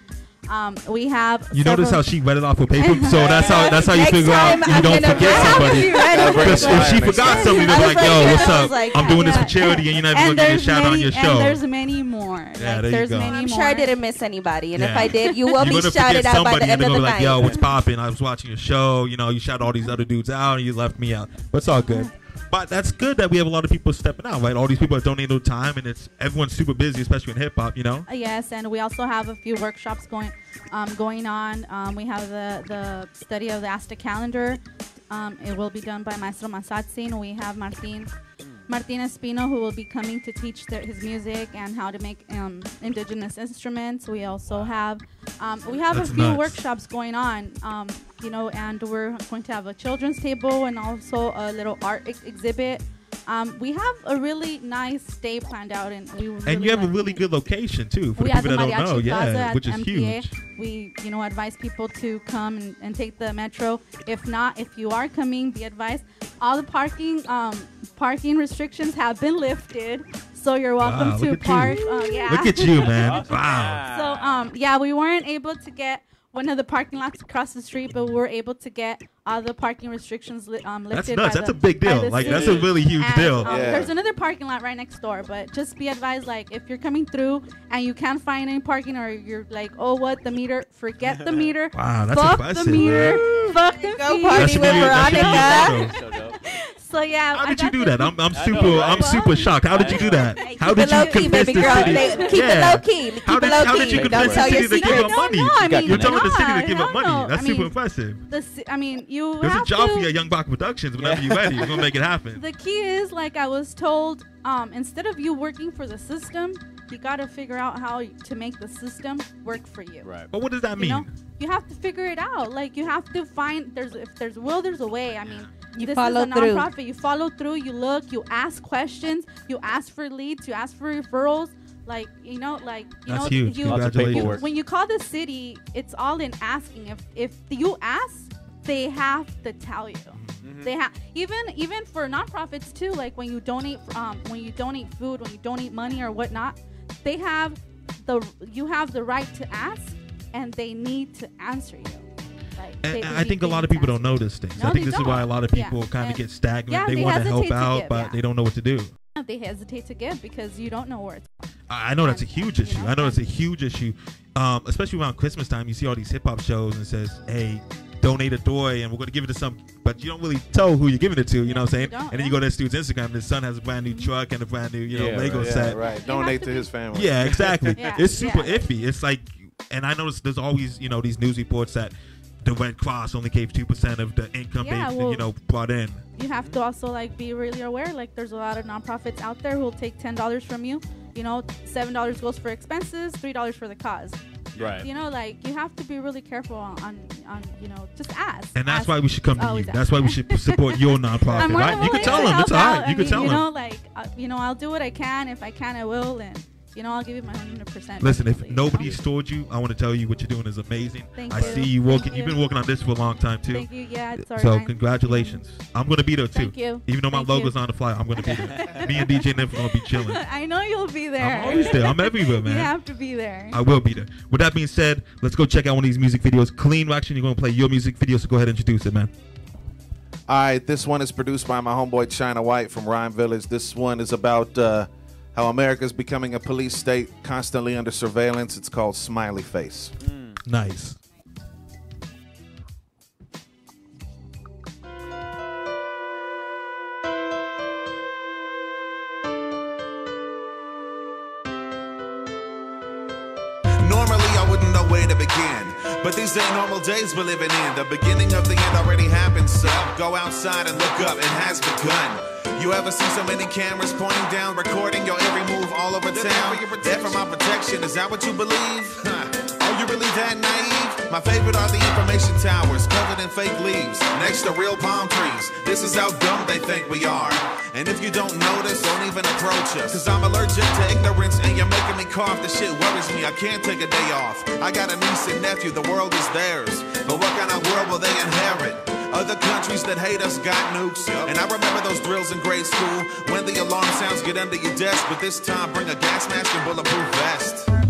S4: Um, we have.
S3: You notice how she read it off of paper, so that's how that's how you figure out you
S7: I'm
S3: don't forget
S7: have
S3: somebody.
S7: be ready
S5: Gotta break
S3: Because if she forgot
S5: time.
S3: something,
S7: I
S3: they're
S7: was
S3: like,
S7: like,
S3: "Yo, what's up?
S7: like,
S3: I'm doing this for charity, and you're not even
S4: and
S3: gonna give me a shout out on
S4: many,
S3: your
S4: and
S3: show."
S4: there's many more.
S3: Yeah,
S4: like,
S3: there you go.
S4: many
S7: I'm
S4: more.
S7: sure I didn't miss anybody, and if I did, you will
S3: You're
S7: be shouted out by
S3: somebody,
S7: the
S3: and
S7: end
S3: they're
S7: of the
S3: be like,
S7: night.
S3: "Yo, what's popping? I was watching your show. You know, you shouted all these other dudes out, and you left me out." But it's all good. But that's good that we have a lot of people stepping out, right? All these people are donating their time, and it's everyone's super busy, especially in hip hop. You know.
S4: Uh, Yes, and we also have a few workshops going um, going on. Um, we have the, the study of the Aztec calendar. Um, it will be done by Maestro Masatsin. We have Martin Martin Espino who will be coming to teach his music and how to make um, indigenous instruments. We also have um, we have
S3: That's
S4: a few
S3: nuts.
S4: workshops going on. Um, you know, and we're going to have a children's table and also a little art ex- exhibit. Um, we have a really nice day planned out, and we
S3: And you have a really good location too for
S4: we
S3: the people that don't know.
S4: Plaza
S3: Yeah, which is huge.
S4: We, you know, advise people to come and, and take the metro. If not, if you are coming, be advised. All the parking um, parking restrictions have been lifted, so you're welcome
S3: Wow,
S4: to park. Uh, yeah.
S3: Look at you, man! Wow.
S4: So um, yeah, we weren't able to get one of the parking lots across the street, but we were able to get all the parking restrictions li- um,
S3: That's
S4: lifted.
S3: nuts.
S4: by
S3: That's
S4: the-
S3: a big
S4: by
S3: deal.
S4: the
S3: Like that's
S4: city.
S3: a really huge
S4: And,
S3: deal.
S4: um,
S5: Yeah.
S4: There's another parking lot right next door, but just be advised, like if you're coming through and you can't find any parking, or you're like, oh, what the meter? Forget the meter.
S3: Wow, that's
S4: Fuck
S3: impressive,
S4: the meter. Fuck the
S7: Go
S4: fee.
S7: party
S3: That should
S7: with
S3: be your- that should be
S7: Veronica.
S3: motto.
S4: So yeah.
S3: How
S4: I
S3: did you do that? I'm, I'm super
S6: know, right?
S3: I'm super shocked. How did you do that? How did you convince the city?
S7: Keep it
S3: Yeah.
S7: low key. Keep
S3: How
S7: it
S3: did,
S7: low
S3: how did you convince the city to give up money?
S4: No, I mean,
S3: You're telling the city to give up money. That's super impressive.
S4: I mean, you
S3: There's a job for you at Young Baca Productions whenever you're ready. We're gonna make it happen.
S4: The key is, like I was told, um, instead of you working for the system, you got to figure out how to make the system work for you.
S6: Right.
S3: But what does that
S4: You
S3: mean?
S4: know, you have to figure it out. Like you have to find there's if there's will, there's a way. I mean,
S7: You
S4: this
S7: follow
S4: is a
S7: through.
S4: nonprofit. You follow through. You look. You ask questions. You ask for leads. You ask for referrals. Like you know, like you
S3: That's
S4: know,
S3: huge.
S4: you
S3: Congratulations.
S6: paperwork.
S4: when you call the city, it's all in asking. If if you ask, they have to tell you. They have even even for nonprofits too. Like when you donate um, when you donate food, when you donate money or whatnot, they have the you have the right to ask, and they need to answer you. Like, they-
S3: I
S4: they-
S3: think a lot of people don't
S4: answer
S3: know
S4: you.
S3: this things.
S4: No,
S3: I think
S4: they
S3: this is why a lot of
S4: Yeah,
S3: people kind of get stagnant.
S4: yeah,
S3: they,
S4: they
S3: want to help out,
S4: give,
S3: but
S4: yeah.
S3: they don't know what to do.
S4: They hesitate to give because you don't know where it's.
S3: I I know that's a huge issue. I know that's a huge issue, um, especially around Christmas time. You see all these hip hop shows and says, "Hey, donate a toy, and we're going to give it to some," but you don't really tell who you're giving it to. You know what I'm saying?
S4: don't,
S3: and then you go to this dude's Instagram, and his son has a brand new truck and a brand new, you know,
S6: Yeah,
S3: Lego
S6: right, yeah,
S3: set.
S6: right. Donate to his family.
S3: Yeah, exactly.
S4: Yeah,
S3: It's super
S4: yeah.
S3: iffy. It's like, and I noticed there's always, you know, these news reports that the Red Cross only gave two percent of the income
S4: Yeah,
S3: they,
S4: well-
S3: you know, brought in.
S4: You have to also like be really aware. Like there's a lot of nonprofits out there who will take ten dollars from you. You know, seven dollars goes for expenses, three dollars for the cause.
S10: Right.
S4: You know, like you have to be really careful on, on, on you know, just ask.
S3: And that's
S4: Ask.
S3: why we should come to you.
S4: always
S3: That's why we should support your nonprofit,
S4: I'm
S3: right? You can tell them. It's all right. You
S4: I
S3: can
S4: mean,
S3: tell
S4: you
S3: them.
S4: know, like uh, you know, I'll do what I can. If I can, I will, and you know, I'll give you my hundred percent.
S3: Listen, if nobody's told you, I want to tell you what you're doing is amazing.
S4: Thank
S3: I
S4: you.
S3: see you
S4: Thank
S3: working. You've been working on this for a long time too.
S4: Thank you. Yeah, it's already
S3: So
S4: nice.
S3: congratulations. I'm gonna be there too.
S4: Thank you.
S3: Even though my
S4: Thank you.
S3: logo's on the flyer, I'm gonna be there. Me and DJ Niff are gonna be chilling.
S4: I know you'll be there.
S3: I'm always there. I'm everywhere, man.
S4: You have to be there.
S3: I will be there. With that being said, let's go check out one of these music videos. Cleen Reaction, you're gonna play your music video, so go ahead and introduce it, man.
S6: All right, this one is produced by my homeboy China White from Rhyme Village. This one is about uh, how America's becoming a police state, constantly under surveillance. It's called Smiley Face.
S3: Nice.
S5: I wouldn't where to begin. But these ain't normal days we're living in. The beginning of the end already happened, so go outside and look up. It has begun. You ever see so many cameras pointing down, recording your every move all over town? There for my protection, is that what you believe? You really that naive? My favorite are the information towers covered in fake leaves next to real palm trees. This is how dumb they think we are. And if you don't notice, don't even approach us. Cause I'm allergic to ignorance and you're making me cough. The shit worries me, I can't take a day off. I got a niece and nephew, the world is theirs. But what kind of world will they inherit? Other countries that hate us got nukes. And I remember those drills in grade school when the alarm sounds get under your desk. But this time, bring a gas mask and bulletproof vest.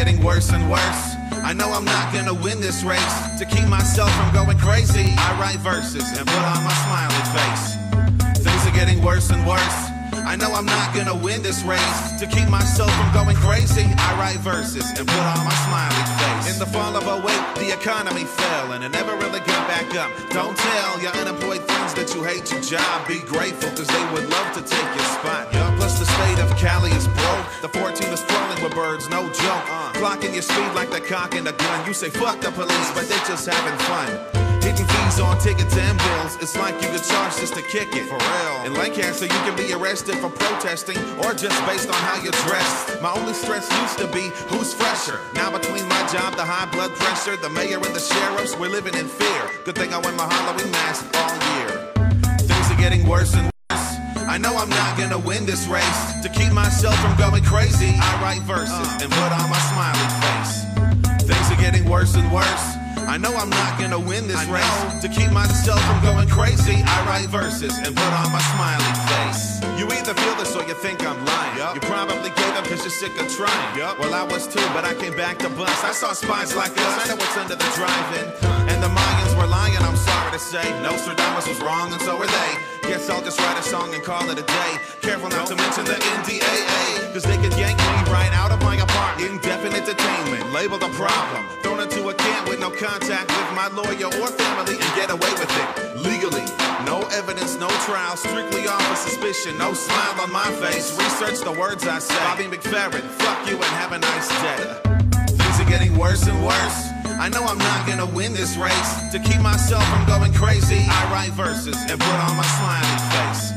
S5: Getting worse and worse. I know I'm not gonna win this race. To keep myself from going crazy, I write verses and put on my smiley face. Things are getting worse and worse. I know I'm not gonna win this race. To keep myself from going crazy, I write verses and put on my smiley face. In the fall of 08, the economy fell and it never really got back up. Don't tell your unemployed friends that you hate your job. Be grateful, cause they would love to take your spot. Plus, the state of Cali is broke. The 14 is crawling with birds, no joke. Clocking your speed like the cock in a gun. You say, fuck the police, but they just having fun. Hitting fees on tickets and bills. It's like you get charged just to kick it. For real. In Lancaster, you can be arrested for protesting or just based on how you're dressed. My only stress used to be who's fresher. Now between my job, the high blood pressure, the mayor and the sheriffs, we're living in fear. Good thing I wear my Halloween mask all year. Things are getting worse and worse. I know I'm not gonna win this race. To keep myself from going crazy, I write verses uh. and put on my smiley face. Things are getting worse and worse. I know I'm not gonna win this race. To keep myself from going crazy, I write verses and put on my smiley face. You either feel this or you think I'm lying. You probably gave up cause you're sick of trying. Well, I was too, but I came back to bust. I saw spies like us. I know what's under the drive-in. And the Mayans were lying, I'm sorry to say. no Nostradamus was wrong, and so were they. Guess I'll just write a song and call it a day. Careful not to mention the NDAA. Cause they could yank me right out of my apartment. Indefinite detainment, labeled a problem. Thrown into a camp with no contact with my lawyer or family and get away with it. Legally. No evidence, no trial, strictly off of suspicion. No smile on my face. Research the words I say. Bobby McFerrin, fuck you and have a nice day. Things are getting worse and worse. I know I'm not gonna win this race. To keep myself from going crazy, I write verses and put on my smiley face.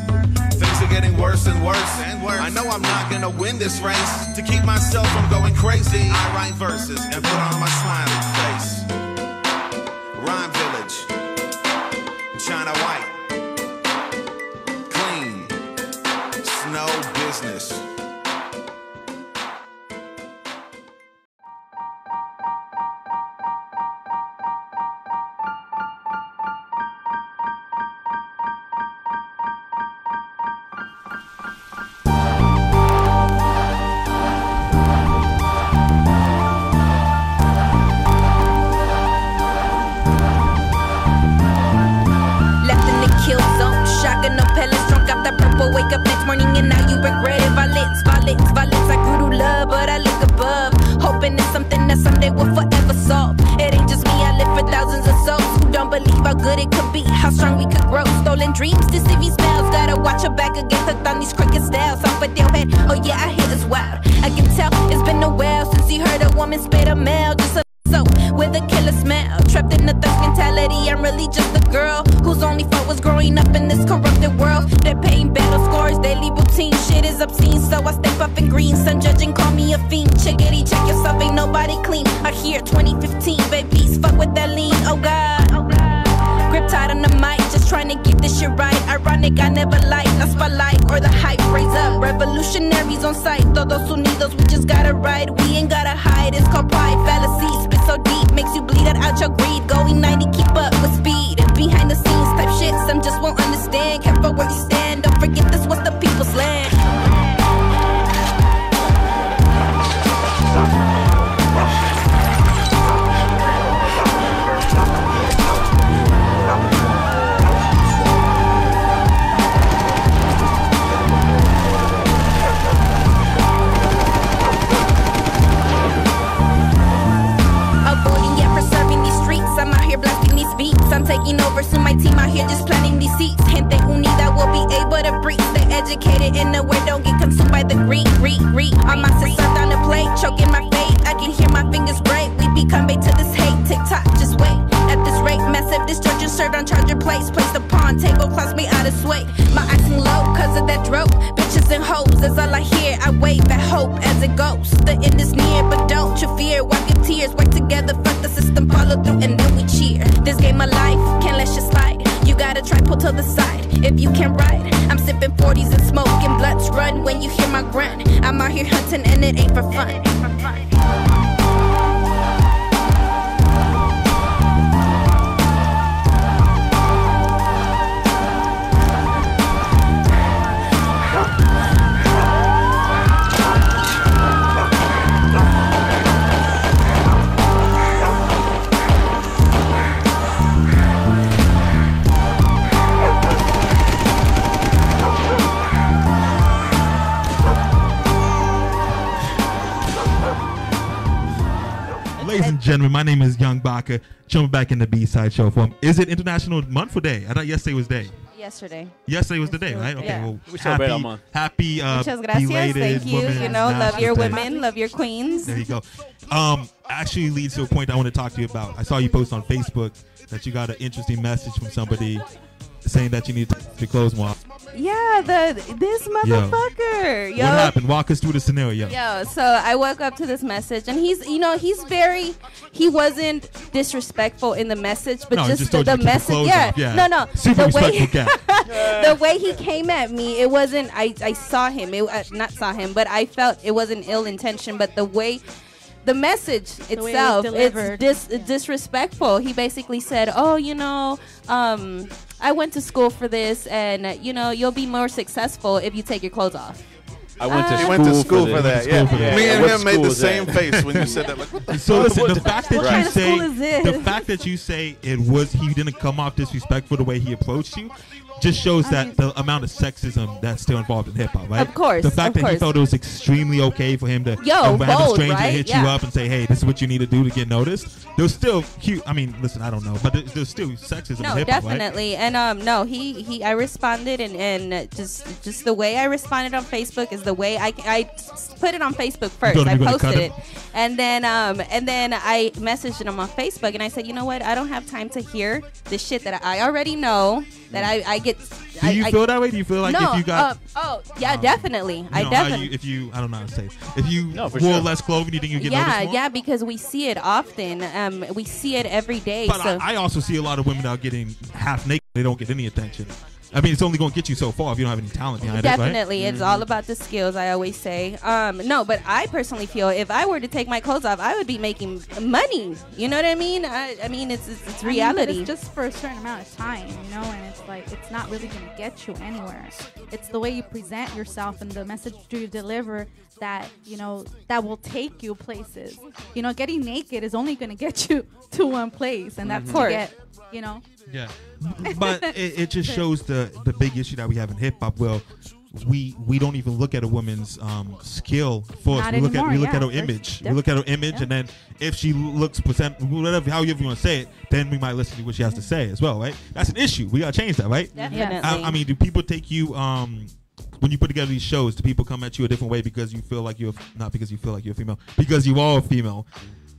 S5: Things are getting worse and worse and worse. I know I'm not gonna win this race. To keep myself from going crazy, I write verses and put on my smiley face. Rhyme Village, China White, clean, snow business.
S11: My team out here just planting these seats. Gente unida will be able to breathe. Stay educated in the word, don't get consumed by the greed. Read, read. All my sis served on the plate, choking my fate. I can hear my fingers break. We become bait to this hate. Tick tock, just wait. At this rate, massive destruction served on charger plates. Placed upon table, class me out of sway. My accent low, cause of that drove. Bitches and hoes, that's all I hear. I wave at hope as it goes. The end is near, but don't you fear. Wipe pull to the side. If you can't ride, I'm sipping 40s and smoking blunts. Run when you hear my grunt. I'm out here hunting, and it ain't for fun.
S3: Gentlemen, my name is Young Baca. Jumping back in the B-side show forum. Is it International Month for Day? I thought yesterday was day.
S7: Yesterday.
S3: Yesterday was the day, right? Okay,
S7: Yeah.
S3: well,
S6: We celebrate
S3: happy,
S6: all month.
S3: happy uh,
S7: Muchas gracias.
S3: belated
S7: Thank you.
S3: Women's
S7: You know, love your
S3: Day.
S7: women, love your queens.
S3: There you go. Um, actually leads to a point I want to talk to you about. I saw you post on Facebook that you got an interesting message from somebody saying that you need to your clothes more.
S7: Yeah, the this motherfucker. Yo.
S3: What happened? Walk us through the scenario.
S7: Yo, so I woke up to this message, and he's, you know, he's very, he wasn't disrespectful in the message, but
S3: No,
S7: just,
S3: just
S7: the, the
S3: to keep your
S7: message, yeah.
S3: yeah.
S7: no, no,
S3: Super
S7: the way,
S3: respectful
S7: the way he came at me, it wasn't. I, I saw him, it, uh, not saw him, but I felt it wasn't ill intention, but the way. The message
S4: The way it was
S7: itself, it's
S4: delivered.
S7: dis- disrespectful. He basically said, "Oh, you know, um, I went to school for this, and uh, you know, you'll be more successful if you take your clothes off."
S6: I went to
S7: Uh,
S5: He went to
S6: school
S5: school
S6: for
S5: for
S6: this.
S5: that. Yeah.
S3: School for that.
S5: Me and
S6: What
S5: him made the
S6: is that?
S5: same face when you said that. Like, what the
S3: So
S5: fuck?
S3: listen,
S5: What
S3: the fact that
S7: What
S3: you say
S7: school is this?
S3: the fact that you say it was he didn't come off disrespectful the way he approached you just shows that the amount of sexism that's still involved in hip hop, right?
S7: Of course,
S3: The fact that he
S7: course.
S3: felt it was extremely okay for him to
S7: Yo,
S3: a random
S7: bold,
S3: stranger
S7: right?
S3: hit you up and say, "Hey, this is what you need to do to get noticed." There's still cute. I mean, listen, I don't know, but there's, there's still sexism
S7: No,
S3: in hip hop, right?
S7: definitely, and um, no, he he, I responded, and and just just the way I responded on Facebook is the way I I put it on Facebook first. I
S3: you were gonna cut
S7: posted it,
S3: him?
S7: and then um, and then I messaged him on Facebook, and I said, you know what, I don't have time to hear the shit that I already know that I I get.
S3: Do you
S7: I-
S3: feel that way? Do you feel like
S7: no,
S3: if you got
S7: uh, oh yeah,
S3: um,
S7: definitely,
S3: you
S7: I
S3: know, how
S7: definitely.
S3: you, if you I don't know how to say it. if you
S6: No,
S3: wore
S6: sure.
S3: less clothing, you think you get
S7: yeah,
S3: more?
S7: yeah, because we see it often. Um, we see it every day.
S3: But
S7: so
S3: I, I also see a lot of women out getting half naked. They don't get any attention. I mean, it's only going to get you so far if you don't have any talent behind it, right?
S7: Definitely, it's all about the skills. I always say. Um, no, but I personally feel if I were to take my clothes off, I would be making money. You know what I mean? I, I mean, it's it's, it's
S4: I mean,
S7: reality.
S4: it's just for a certain amount of time, you know, and it's like it's not really gonna get you anywhere. It's the way you present yourself and the message you deliver that you know that will take you places. You know, getting naked is only gonna get you to one place, and that's
S7: Of course.
S4: to get you know.
S3: Yeah, but it, it just shows the the big issue that we have in hip hop. Well, we we don't even look at a woman's um, skill first.
S4: Not
S3: we look
S4: anymore,
S3: at we look
S4: yeah.
S3: at her
S4: There's
S3: image. We look at her image, and then if she looks present whatever however you want to say it, then we might listen to what she has to say as well, right? That's an issue. We gotta change that, right?
S7: Definitely.
S3: I, I mean, do people take you um when you put together these shows? Do people come at you a different way because you feel like you're not because you feel like you're a female because you are a female?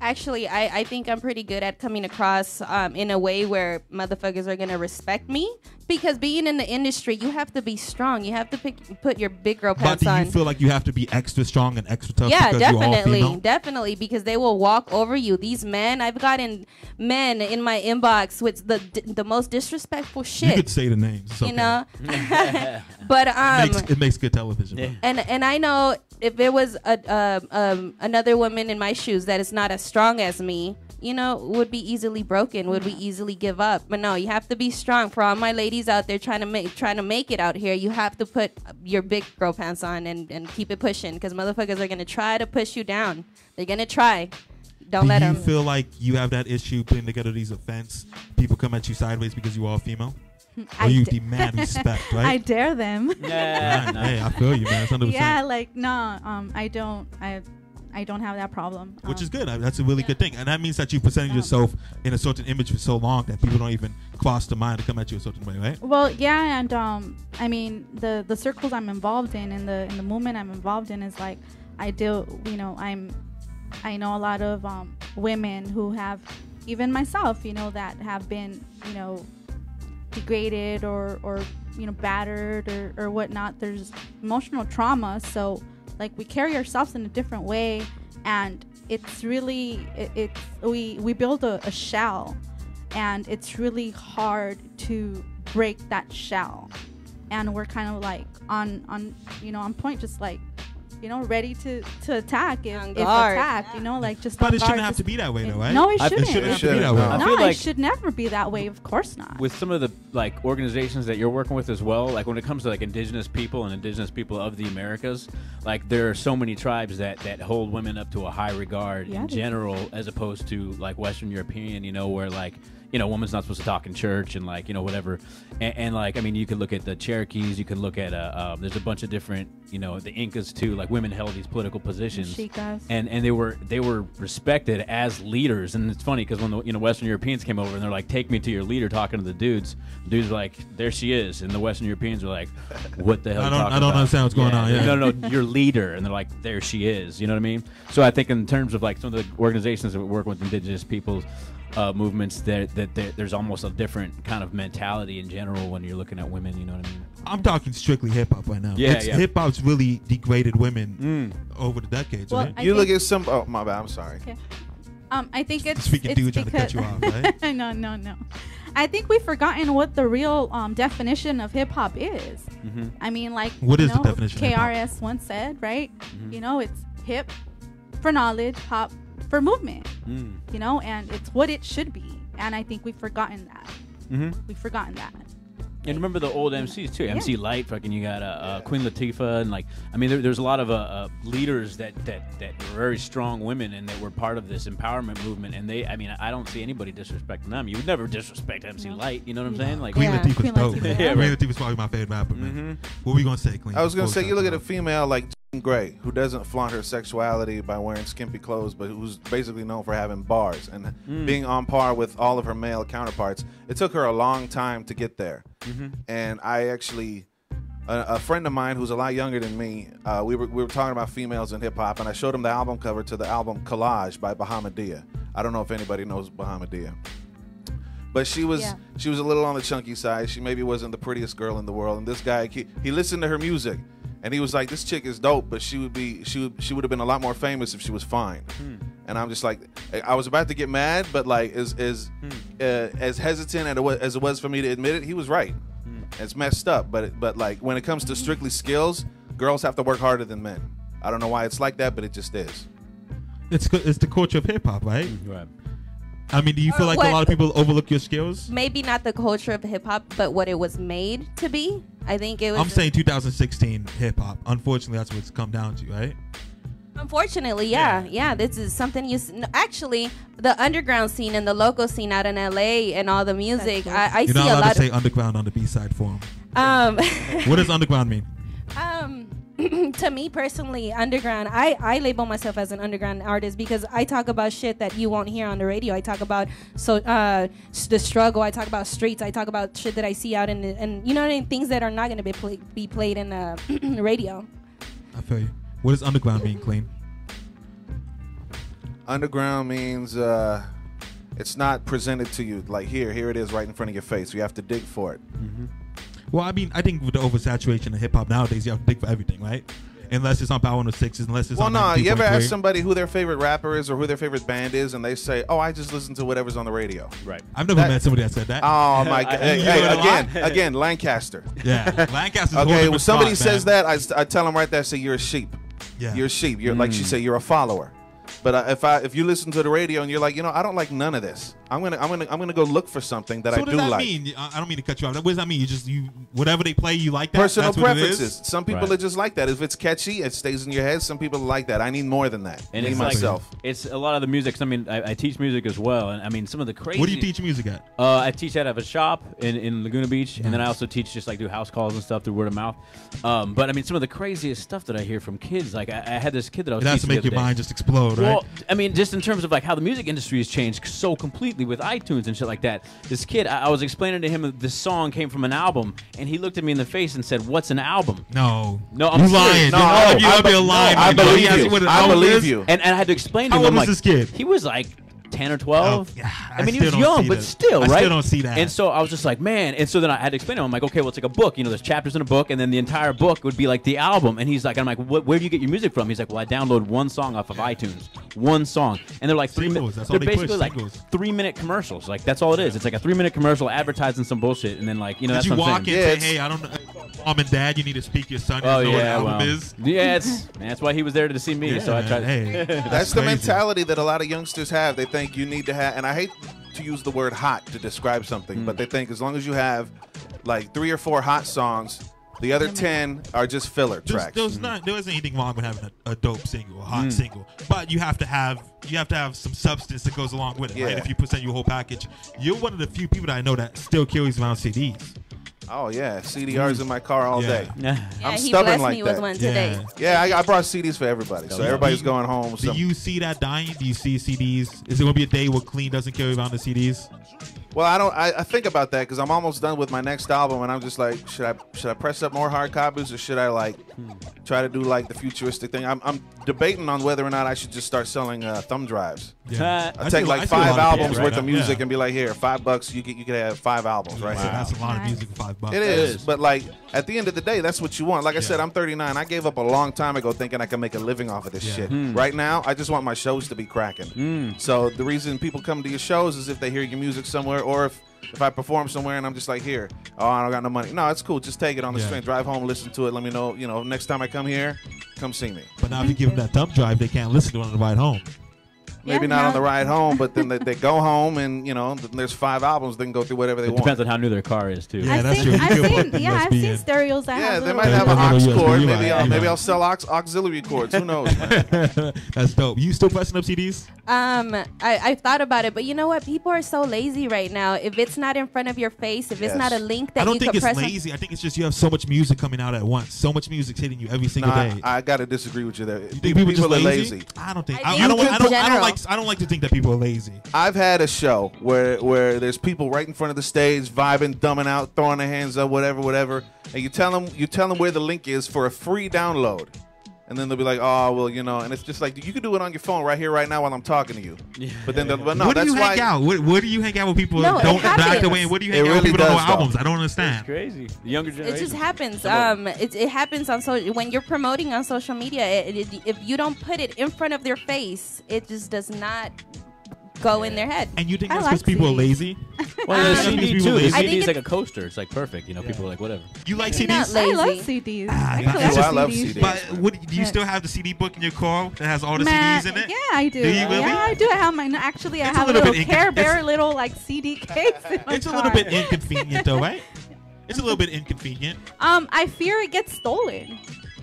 S7: Actually, I, I think I'm pretty good at coming across um, in a way where motherfuckers are gonna respect me. Because being in the industry, you have to be strong. You have to pick, put your big girl pants
S3: But
S7: pants
S3: do you
S7: on.
S3: feel like you have to be extra strong and extra tough
S7: yeah,
S3: because you're all
S7: definitely, definitely, because they will walk over you. These men, I've gotten men in my inbox with the the most disrespectful shit.
S3: You could say the names. It's
S7: you know, but um,
S3: it, makes, it makes good television.
S7: and and I know if there was a um, um, another woman in my shoes that is not as strong as me, you know, would be easily broken, would we easily give up. But no, you have to be strong. For all my ladies out there trying to make trying to make it out here, you have to put your big girl pants on and, and keep it pushing because motherfuckers are gonna try to push you down. They're gonna try. Don't
S3: Do
S7: let
S3: you
S7: them.
S3: feel like you have that issue putting together these events? People come at you sideways because you are female?
S4: I
S3: Or you
S4: d-
S3: demand respect, right?
S4: I dare them.
S3: Yeah, hey, I feel you, man. 100%.
S4: Yeah, like no, um, I don't, I, I don't have that problem.
S3: Which
S4: Um,
S3: is good. I- That's a really good thing. And that means that you presented yourself in a certain image for so long that people don't even cross the mind to come at you a certain way, right?
S4: Well, yeah, and um, I mean the the circles I'm involved in and the in the movement I'm involved in is like I do, you know, I'm, I know a lot of um, women who have, even myself, you know, that have been, you know, degraded or or you know battered or or whatnot. There's emotional trauma, so like we carry ourselves in a different way, and it's really it, it's we we build a, a shell and it's really hard to break that shell and we're kind of like on on you know on point just like you know ready to to attack if, if
S7: guard.
S4: attacked you know like just
S3: But
S4: on
S3: it shouldn't
S4: guard,
S3: have to be that way, though, right?
S4: no it
S6: I- it
S4: shouldn't it
S3: shouldn't have to be that way.
S6: I
S4: no
S6: feel
S4: it should never be that way of course not
S6: with some of the like organizations that you're working with as well like when it comes to like indigenous people and indigenous people of the americas like there are so many tribes that that hold women up to a high regard
S4: Yeah,
S6: in
S4: they do.
S6: general as opposed to like western european you know where like you know, woman's not supposed to talk in church and like you know whatever, and, and like I mean, you can look at the Cherokees, you can look at uh, um, there's a bunch of different you know the Incas too. Like women held these political positions,
S4: Chicas.
S6: and and they were they were respected as leaders. And it's funny because when the you know Western Europeans came over and they're like, "Take me to your leader," talking to the dudes, the dudes are like, "There she is," and the Western Europeans are like, "What the hell?"
S3: I don't- I don't
S6: about?"
S3: understand what's going on, yeah.
S6: no, no, no, your leader, and they're like, "There she is." You know what I mean? So I think in terms of like some of the organizations that we work with indigenous peoples. Uh, movements that that there- there's almost a different kind of mentality in general when you're looking at women. You know what I mean?
S3: I'm talking strictly hip hop right now.
S6: Yeah, yeah.
S3: Hip hop's really degraded women over the decades,
S4: Well,
S3: right?
S5: You
S4: think-
S5: look at some. Oh my bad. I'm sorry.
S4: Okay. Um, I think it's
S3: Speaking
S4: it's
S3: dude trying to cut
S4: because-
S3: you off, right?
S4: no, no, no. I think we've forgotten what the real um, definition of hip hop is.
S3: Mhm.
S4: I mean, like
S3: what is
S4: you
S3: is the definition of hip hop?
S4: KRS-One said, right?
S3: Mhm.
S4: You know, it's hip for knowledge, hop for movement.
S6: Mm.
S4: You know, and it's what it should be. And I think we've forgotten that.
S6: Mm-hmm.
S4: We've forgotten that.
S6: And remember the old MCs too. MC Lyte, fucking you got uh, uh, Queen Latifah, and like I mean, there, there's a lot of uh, uh, leaders that, that that were very strong women and that were part of this empowerment movement. And they, I mean, I don't see anybody disrespecting them. You would never disrespect MC Lyte. You know what I'm saying? Like
S3: Queen Latifah's dope.
S6: yeah,
S3: Queen
S6: right.
S3: Latifah's probably my favorite rapper, man. What were you gonna say, Queen?
S5: I was gonna
S3: Before
S5: say you look at a female like Jean Grae who doesn't flaunt her sexuality by wearing skimpy clothes, but who's basically known for having bars and
S6: Mm.
S5: being on par with all of her male counterparts. It took her a long time to get there,
S6: Mhm.
S5: and I actually. A, a friend of mine who's a lot younger than me, uh, we were we were talking about females in hip hop, and I showed him the album cover to the album Collage by Bahamadia. I don't know if anybody knows Bahamadia, but she was
S4: Yeah.
S5: she was a little on the chunky side. She maybe wasn't the prettiest girl in the world. And this guy, he, he listened to her music, and he was like, "This chick is dope, but she would be she would, she would have been a lot more famous if she was fine." Hmm. And I'm just like, I was about to get mad, but like as as hmm. uh, as hesitant as it, was, as it was for me to admit it, he was right. Hmm. It's messed up, but it, but like when it comes to strictly skills, girls have to work harder than men. I don't know why it's like that, but it just is.
S3: It's it's the culture of hip hop, right?
S6: Right.
S3: I mean, do you feel like
S7: what-
S3: a lot of people overlook your skills?
S7: Maybe not the culture of hip hop, but what it was made to be. I think it was.
S3: I'm saying 2016 hip hop. Unfortunately, that's what it's come down to, right?
S7: Unfortunately, yeah, yeah, This is something you no, actually the underground scene and the local scene out in LA and all the music. I, I
S3: You're
S7: see
S3: not
S7: a
S3: allowed
S7: lot
S3: to say underground on the B side forum.
S7: Um,
S3: What does underground mean?
S7: um, to me personally, underground. I I label myself as an underground artist because I talk about shit that you won't hear on the radio. I talk about so uh the struggle. I talk about streets. I talk about shit that I see out in the, and you know what I mean? things that are not going to be play, be played in uh, radio.
S3: I feel you. What does underground mean, Cleen?
S5: Underground means uh, it's not presented to you like here, here it is right in front of your face. You have to dig for it.
S3: Well, I mean, I think with the oversaturation of hip hop nowadays, you have to dig for everything, right? Unless it's on Power 106, unless it's
S5: Well,
S3: on
S5: no, you ever ask somebody who their favorite rapper is or who their favorite band is, and they say, "Oh, I just listen to whatever's on the radio."
S6: Right.
S3: I've never met somebody that said that.
S5: Oh my god! Hey, hey,
S3: hear it a
S5: again, again, Lancaster.
S3: Yeah, Lancaster's a whole
S5: okay, when somebody
S3: spot,
S5: says
S3: man.
S5: that, I, I tell them right there, I say you're a sheep.
S3: Yeah.
S5: You're a sheep. You're like she
S3: Mm.
S5: said, you're a follower. But uh, if I if you listen to the radio and you're like, you know, I don't like none of this. I'm gonna I'm gonna I'm gonna go look for something that
S3: so
S5: I
S3: what
S5: do
S3: does that
S5: like.
S3: mean? I I don't mean to cut you off. What does that mean? You just you whatever they play, you like that.
S5: Personal
S3: That's what it is?
S5: preferences. Some people
S6: Right.
S5: are just like that. If it's catchy, it stays in your head. Some people like that. I need more than that.
S6: And it's
S5: myself.
S6: like it's a lot of the music. I mean, I, I teach music as well, and I mean some of the crazy.
S3: What do you teach music at?
S6: Uh, I teach out of a shop in, in Laguna Beach, and then I also teach just like do house calls and stuff through word of mouth. Um, but I mean, some of the craziest stuff that I hear from kids, like I, I had this kid that I was
S3: It has to make your
S6: day.
S3: mind just explode, right?
S6: Well, I mean, just in terms of like how the music industry has changed so completely with iTunes and shit like that. This kid, I, I was explaining to him that this song came from an album, and he looked at me in the face and said, "What's an album?"
S3: No,
S6: no, I'm
S3: You lying.
S6: No, no.
S3: You
S6: I
S3: be
S6: be-
S3: a liar,
S6: no. I believe you.
S3: you what an
S6: I believe
S3: is.
S6: you. And, and I had to explain to
S3: How
S6: him.
S3: old was
S6: like,
S3: this kid?
S6: He was like. 10 or 12
S3: Oh,
S6: I mean he was young but still
S3: I
S6: right?
S3: still don't see that.
S6: and so I was just like man. And so then I had to explain to him I'm like okay well it's like a book. You know there's chapters in a book and then the entire book would be like the album. And he's like I'm like where do you get your music from? He's like well I download one song off of iTunes one song and they're like three minutes they're
S3: they push,
S6: basically like
S3: singles.
S6: three minute commercials like that's all it is it's like a three minute commercial advertising some bullshit and then like you know
S3: Did
S6: that's
S3: you
S6: what I'm
S3: walk in
S6: saying.
S3: and say, "Hey, I don't know, mom and dad, you need to speak your son.
S6: Oh
S3: doesn't know what
S6: yeah,
S3: album
S6: well,
S3: is."
S6: yeah, it's, man, that's why he was there to see me.
S3: Yeah,
S6: so I
S3: man,
S6: tried.
S3: hey.
S5: That's, the mentality that a lot of youngsters have. They think you need to have, and I hate to use the word hot to describe something,
S3: Mm.
S5: but they think as long as you have like three or four hot songs, the other 10 are just filler
S3: There's,
S5: tracks.
S3: there's not there isn't anything wrong with having a, a dope single, a hot
S5: Mm.
S3: single, but you have to have you have to have some substance that goes along with it, right?
S5: Yeah.
S3: If you present your whole package, you're one of the few people that I know that still carries around CDs.
S5: Oh yeah, CDRs in my car all
S3: Yeah.
S5: day.
S3: Yeah,
S5: I'm
S7: he
S5: stubborn
S7: blessed
S5: like
S7: me
S5: that.
S7: with one today.
S5: Yeah, I, I brought CDs for everybody, so everybody's
S3: do-
S5: going home. with
S3: Do you see that dying? Do you see CDs? Is there gonna be a day where Cleen doesn't carry around the CDs?
S5: Well, I don't. I, I think about that because I'm almost done with my next album, and I'm just like, should I should I press up more hard copies or should I like try to do like the futuristic thing? I'm, I'm debating on whether or not I should just start selling uh, thumb drives.
S3: Yeah.
S5: I
S3: I
S5: take
S3: see-
S5: like
S3: I
S5: five
S3: lot of people
S5: albums worth
S3: now,
S5: of music
S3: yeah.
S5: and be like, here, five bucks. You can you can have five albums right
S3: Wow.
S5: here.
S3: That's a lot of music for five bucks.
S5: It is, but like at the end of the day, that's what you want. Like I said, I'm 39. I gave up a long time ago thinking I could make a living off of this shit.
S6: Hmm.
S5: Right now, I just want my shows to be cracking. So the reason people come to your shows is if they hear your music somewhere, or if if I perform somewhere and I'm just like, here, oh, I don't got no money. No, it's cool. Just take it on the
S3: Yeah.
S5: train, drive home, listen to it. Let me know. You know, next time I come here, come see me.
S3: But now if you give them that thumb drive, they can't listen to it on the ride home.
S5: Maybe not on the ride home, but then they, they go home and you know, there's five albums. They can go through whatever they
S6: It
S5: want.
S6: depends on how new their car is too.
S3: Yeah,
S4: I've
S3: that's
S4: seen,
S3: true.
S4: I've seen, yeah, I've seen stereos that
S5: Yeah,
S4: have
S5: they might have an aux cord. Maybe I'll
S3: you're
S5: maybe. I'll sell aux- auxiliary cords. Who knows?
S3: That's dope. You still pressing up CDs?
S7: Um, I, I thought about it, but you know what? People are so lazy right now. If it's not in front of your face, if it's not a link that
S3: I don't
S7: you
S3: think
S7: could
S3: it's
S7: press, on-
S3: lazy. I think it's just you have so much music coming out at once. So much music hitting you every single
S5: No,
S3: day.
S5: I gotta disagree with you there.
S3: you think people, just
S5: are
S3: lazy?
S5: lazy.
S3: I don't think.
S7: I
S3: I, I don't.
S7: in
S3: I don't. I don't
S7: general.
S3: Like. I don't like to think that people are lazy.
S5: I've had a show where where there's people right in front of the stage, vibing, dumbing out, throwing their hands up, whatever, whatever, and you tell them you tell them where the link is for a free download, and then they'll be like, oh well, you know, and it's just like you can do it on your phone right here, right now while I'm talking to you. But then, they'll- but no,
S3: where do
S5: that's
S3: you
S5: why
S3: hang out? Where, where do you hang out with people
S7: No,
S3: don't act
S7: happens.
S3: the way? And where do you
S5: It
S3: hang out with people that don't know albums? I don't understand.
S6: It's Crazy. The younger
S7: it just happens. Um, it, it happens on so when you're promoting on social media. It, it, if you don't put it in front of their face, it just does not go in their head.
S3: And you think
S4: I
S3: that's
S4: like
S3: because people are
S4: CDs.
S3: lazy?
S6: Well, the
S3: Um,
S6: CD too. The
S3: lazy.
S7: I
S6: CD
S7: think
S6: is like a coaster. It's like perfect. You know, people are like whatever.
S3: You like
S7: You're not
S3: CDs?
S7: lazy.
S4: I love CDs.
S3: Ah,
S4: I
S3: yeah.
S4: collect
S5: Oh, I love
S4: CDs.
S5: CDs.
S3: But what, do you
S4: Yeah.
S3: still have the CD book in your car that has all the
S4: Man,
S3: CDs in it?
S4: Yeah, I do.
S3: Do you really?
S4: Yeah, I do. I have mine. Actually, I
S3: It's a
S4: have a
S3: little
S4: little,
S3: bit
S4: Care
S3: incon-
S4: Bear
S3: it's-
S4: little like CD case in my
S3: It's a
S4: car.
S3: little bit inconvenient, though, right? It's a little bit inconvenient.
S4: Um, I fear it gets stolen.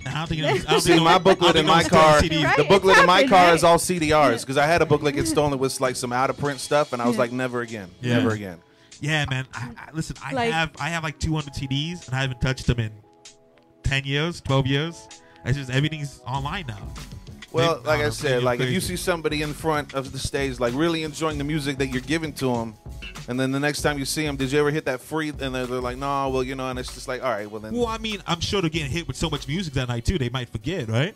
S3: I don't think. I don't
S5: See, my booklet in my car,
S3: CDs.
S4: Right?
S5: the booklet
S4: It's
S5: in my car
S4: right?
S5: is all CDRs because I had a booklet get stolen with like some out of print stuff, and I was like, never again,
S3: Yeah.
S5: never again.
S3: Yeah, man. I, I, listen, I
S4: Like-
S3: have I have like 200 CDs, and I haven't touched them in 10 years, 12 years. It's just everything's online now.
S5: Well,
S3: Maybe-
S5: like I said,
S3: maybe
S5: like if you see somebody in front of the stage, like really enjoying the music that you're giving to them, and then the next time you see them, did you ever hit that free? And they're, they're like, no, well, you know, and it's just like, all right, well then,
S3: Well, I mean, I'm sure they're getting hit with so much music that night too. They might forget, right?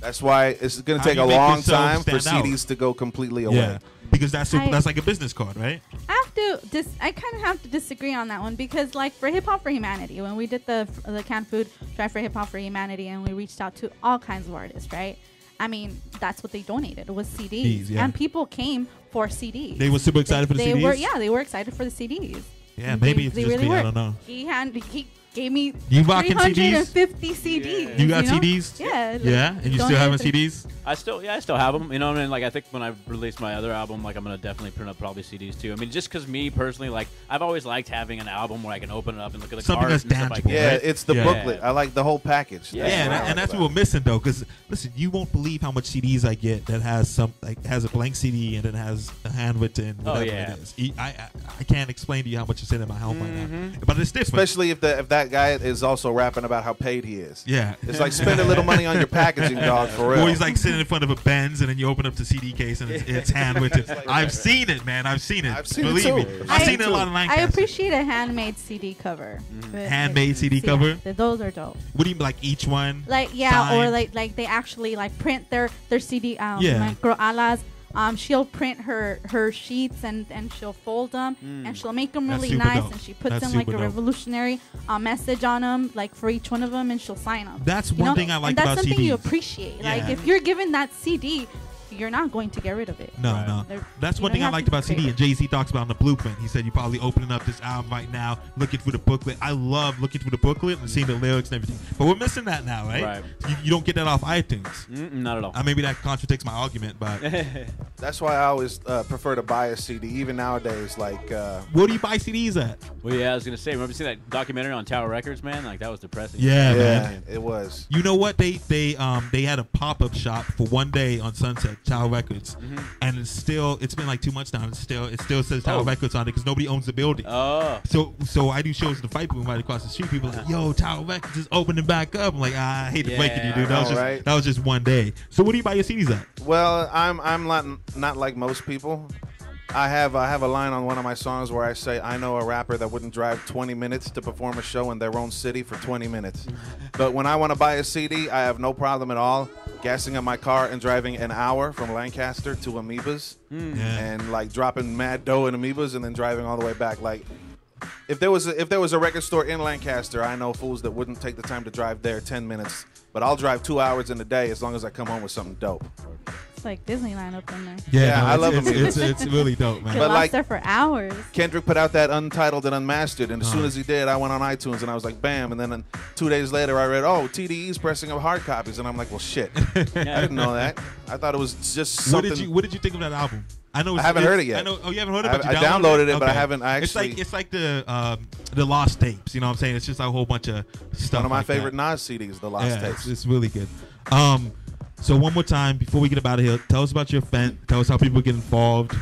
S5: that's why it's going to take a long time for
S3: stand out.
S5: CDs to go completely away.
S3: Yeah, because that's a,
S4: I-
S3: that's like a business card, right?
S4: I have to dis- I kind of have to disagree on that one because like for Hip Hop for Humanity, when we did the the canned food drive for Hip Hop for Humanity and we reached out to all kinds of artists, right? I mean, that's what they donated It was CDs,
S3: yeah.
S4: and people came for CDs.
S3: They were super excited for the
S4: they
S3: CDs?
S4: Were, yeah, they were excited for the CDs.
S3: Yeah,
S4: They-
S3: maybe it's
S4: they
S3: just
S4: really
S3: me. I don't know.
S4: He had he gave me
S3: You rocking CDs?
S4: 350 CDs.
S3: You got
S4: know?
S3: CDs?
S4: Yeah. like,
S3: Yeah, and you still having CDs?
S6: I still, yeah, I still have them. You know, what I mean, like I think when I release my other album, like I'm gonna definitely print up probably CDs too. I mean, just because me personally, like I've always liked having an album where I can open it up and look at the
S3: Something
S6: cards
S3: that's
S6: and stuff like
S3: tangible,
S5: Yeah,
S6: that.
S5: it's the
S3: Yeah.
S5: booklet. I like the whole package.
S6: Yeah,
S3: Yeah, and,
S5: I
S3: and that's what we're missing though. Because listen, you won't believe how much CDs I get that has some like has a blank CD and it has a handwritten.
S6: Oh,
S3: Whatever
S6: yeah.
S3: it is. E- I, I I can't explain to you how much is in my home right now,
S6: Mm-hmm.
S3: but it's different.
S5: Especially if the if that guy is also rapping about how paid he is.
S3: Yeah.
S5: it's like spend a little money on your packaging, dog. For real.
S3: Or he's like sitting in front of a Benz, and then you open up the CD case, and it's, it's handwritten. I've seen it, man. I've seen it.
S5: I've seen it
S3: Believe
S5: too.
S3: me,
S5: I've
S3: I've
S4: seen
S3: seen
S4: it
S3: it a lot
S5: too.
S3: of
S4: I appreciate a handmade CD cover.
S3: Mm-hmm. Handmade CD
S4: yeah,
S3: cover?
S4: th- those are dope.
S3: What do you mean, like each one?
S4: Like yeah, or like like they actually like print their their CD. Um,
S3: Yeah.
S4: My girl Alas, um, she'll print her her sheets and and she'll fold them and she'll make them
S3: Mm. That's
S4: really nice
S3: dope.
S4: and she puts
S3: That's
S4: them like a
S3: dope.
S4: revolutionary uh, message on them like for each one of them and she'll sign them.
S3: That's one
S4: know?
S3: thing I like
S4: and that's
S3: about
S4: something you
S3: CDs.
S4: appreciate. Like if you're given that CD, you're not going to get rid of it.
S3: No,
S6: Right.
S3: no.
S4: They're-
S3: That's one thing I liked about CD. And Jay Z talks about in the blueprint. He said you're probably opening up this album right now, looking through the booklet. I love looking through the booklet and seeing the lyrics and everything. But we're missing that now, right?
S6: Right.
S3: You, you don't get that off iTunes.
S6: Mm-mm, not at all.
S3: Uh, maybe that contradicts my argument, but
S5: That's why I always uh, prefer to buy a CD, even nowadays. Like, uh,
S3: where do you buy CDs at?
S6: well, yeah, I was gonna say. Remember seeing that documentary on Tower Records, man? Like that was depressing.
S3: Yeah,
S5: yeah,
S3: man.
S5: it was.
S3: You know what? They they um they had a pop up shop for one day on Sunset Child Records,
S6: Mm-hmm.
S3: and it's still it's been like two months now. And it's still it still says Child
S6: Oh.
S3: Records on it because nobody owns the building.
S6: Oh.
S3: So so I do shows in the fight room right across the street. People are like, yo, Tower Records is opening back up. I'm like, ah, I hate to break it, you, dude. That was just
S5: right?
S3: that was just one day. So what do you buy your CDs at?
S5: Well, I'm I'm not not like most people. I have I have a line on one of my songs where I say I know a rapper that wouldn't drive 20 minutes to perform a show in their own city for 20 minutes. but when I want to buy a CD, I have no problem at all gassing up my car and driving an hour from Lancaster to Amoebas hmm.
S3: Yeah.
S5: and like dropping mad dough in Amoebas and then driving all the way back. Like if there was a, if there was a record store in Lancaster, I know fools that wouldn't take the time to drive there 10 minutes. But I'll drive two hours in a day as long as I come home with something dope.
S4: It's like Disneyland up in there.
S5: Yeah, I love
S3: it's,
S5: them.
S3: it's, it's, really dope, man.
S5: But
S4: lost
S5: like-
S4: there for hours.
S5: Kendrick put out that Untitled and Unmastered, and as soon
S3: Uh-huh.
S5: as he did, I went on iTunes and I was like, bam. And then uh, two days later, I read, oh, TDE's pressing up hard copies, and I'm like, well, shit, I didn't know that. I thought it was just
S3: what
S5: something.
S3: did you What did you think of that album? I know
S5: I haven't
S3: it's-
S5: heard it yet.
S3: I know. Oh, you haven't heard it.
S5: I-
S3: but you
S5: I downloaded it, but I haven't- I actually.
S3: It's like it's like the um, the lost tapes. You know what I'm saying? It's just a whole bunch of stuff.
S5: one of my
S3: like that.
S5: favorite Nas CDs, The Lost
S3: yeah,
S5: Tapes.
S3: It's, it's really good. Um, so one more time before we get up out of here, tell us about your event. Tell us how people get involved.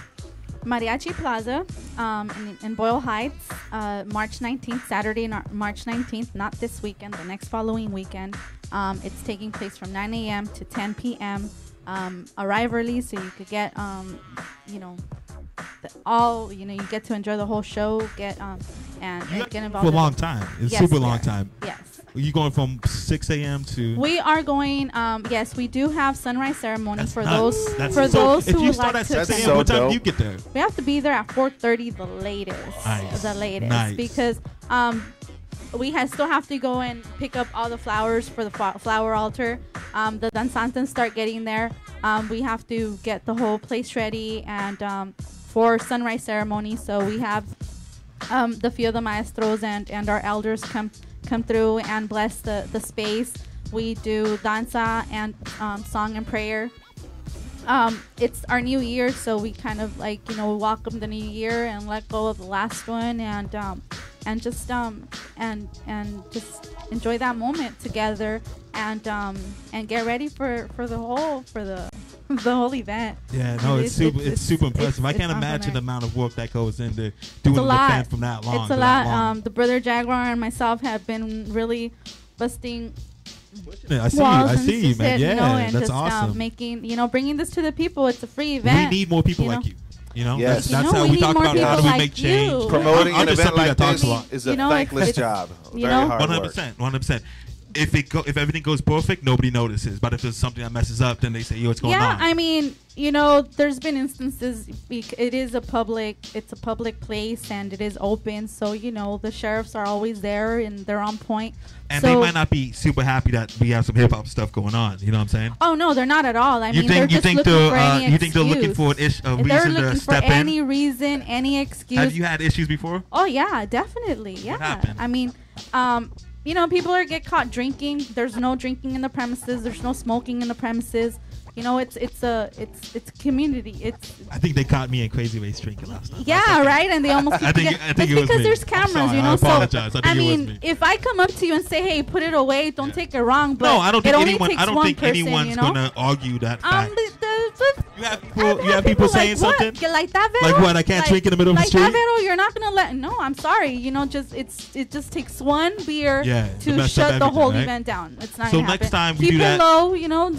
S4: Mariachi Plaza um, in, in Boyle Heights, uh, March 19th, Saturday, March 19th, not this weekend, the next following weekend. Um, it's taking place from 9 a.m. to 10 p.m. Um, arrive early so you could get, um, you know, the, all, you know, you get to enjoy the whole show, get, um, and, and get involved.
S3: for a long time. It's
S4: Yes,
S3: super long time.
S4: Yes.
S3: You going from 6 a.m. to
S4: We are going. Um, yes, we do have sunrise ceremony for
S3: nuts.
S4: those
S3: That's-
S4: for
S3: so
S4: those
S3: if
S4: who
S3: you start
S4: like
S3: at
S4: to.
S3: 6 a.m.,
S5: so
S3: what time do you get there?
S4: We have to be there at 4:30 the latest.
S3: Nice.
S4: The latest
S3: Nice.
S4: because um we ha still have to go and pick up all the flowers for the flower altar. Um, the danzantes start getting there. Um, we have to get the whole place ready and um, for sunrise ceremony. So we have um, the few of the maestros and, and our elders come come through and bless the, the space. We do danza and um, song and prayer um, it's our new year, so we kind of like you know welcome the new year and let go of the last one and um, and just um and and just enjoy that moment together and um and get ready for for the whole for the the whole event.
S3: Yeah, no, it's, super. It's, super impressive. I can't imagine
S4: man.
S3: the amount of work that goes into doing
S4: It's a
S3: an
S4: lot.
S3: event from that long.
S4: It's a lot. Um, the brother Jaguar and myself have been really busting
S3: I see you.
S4: walls
S3: I
S4: and
S3: see you,
S4: just,
S3: man.
S4: you
S3: Yeah,
S4: know, and
S3: that's
S4: just, um,
S3: awesome.
S4: making you know bringing this to the people. It's a free event.
S3: we need more people
S4: you
S3: like
S4: know?
S3: you. You know,
S5: Yes.
S3: that's,
S5: You
S3: that's
S4: know,
S3: how
S4: we
S3: we
S4: need
S3: talk
S4: more
S3: about how do
S4: people
S3: we
S4: like
S3: make change.
S4: you.
S5: Promoting
S3: I'm
S5: an event like
S3: that talks
S5: this
S3: a lot.
S5: is a
S4: You know,
S5: thankless
S4: it's-
S5: job.
S4: you
S5: Very
S4: know,
S5: hard
S3: one hundred percent, one hundred percent. If it go, if everything goes perfect, nobody notices. But if there's something that messes up, then they say, "Yo, what's going
S4: yeah,
S3: on?"
S4: Yeah, I mean, you know, there's been instances. It is a public, it's a public place, and it is open. So you know, the sheriffs are always there and they're on point.
S3: and
S4: so,
S3: they might not be super happy that we have some hip hop stuff going on. You know what I'm saying?
S4: Oh no, they're not at all. I
S3: You
S4: mean,
S3: think-
S4: they're
S3: you
S4: just
S3: think
S4: looking for
S3: uh,
S4: any
S3: you think they're looking for an ish- a
S4: they're
S3: reason to step
S4: for
S3: in?
S4: any reason, any excuse.
S3: Have you had issues before?
S4: Oh yeah, definitely. Yeah.
S3: happened?
S4: I mean, um, you know, people are get caught drinking. There's no drinking in the premises. There's no smoking in the premises. You know, it's it's a it's it's community. It's
S3: I think they caught me in Crazy Race drinking last night.
S4: yeah, right. And they almost
S3: I think-
S4: yeah,
S3: I think
S4: it's
S3: it was
S4: because
S3: me.
S4: there's cameras.
S3: sorry,
S4: you
S3: I
S4: know,
S3: apologize. I
S4: so
S3: think it was
S4: mean,
S3: me.
S4: if I come up to you and say, "Hey, put it away," don't take it wrong. But
S3: no, I don't think anyone. I don't think
S4: person,
S3: anyone's
S4: you know?
S3: gonna argue that
S4: Um,
S3: fact. You have people. You have people saying
S4: like,
S3: something.
S4: What? Like that, Vero?
S3: Like what? I can't drink in the middle of the street.
S4: like that? Vero, you're not gonna let. No, I'm sorry. You know, just it's it just takes one beer
S3: Yeah, to
S4: to
S3: mess up
S4: shut the whole
S3: right?
S4: event down. It's not.
S3: So next
S4: happen.
S3: time we
S4: Keep
S3: do that-
S4: low. You know,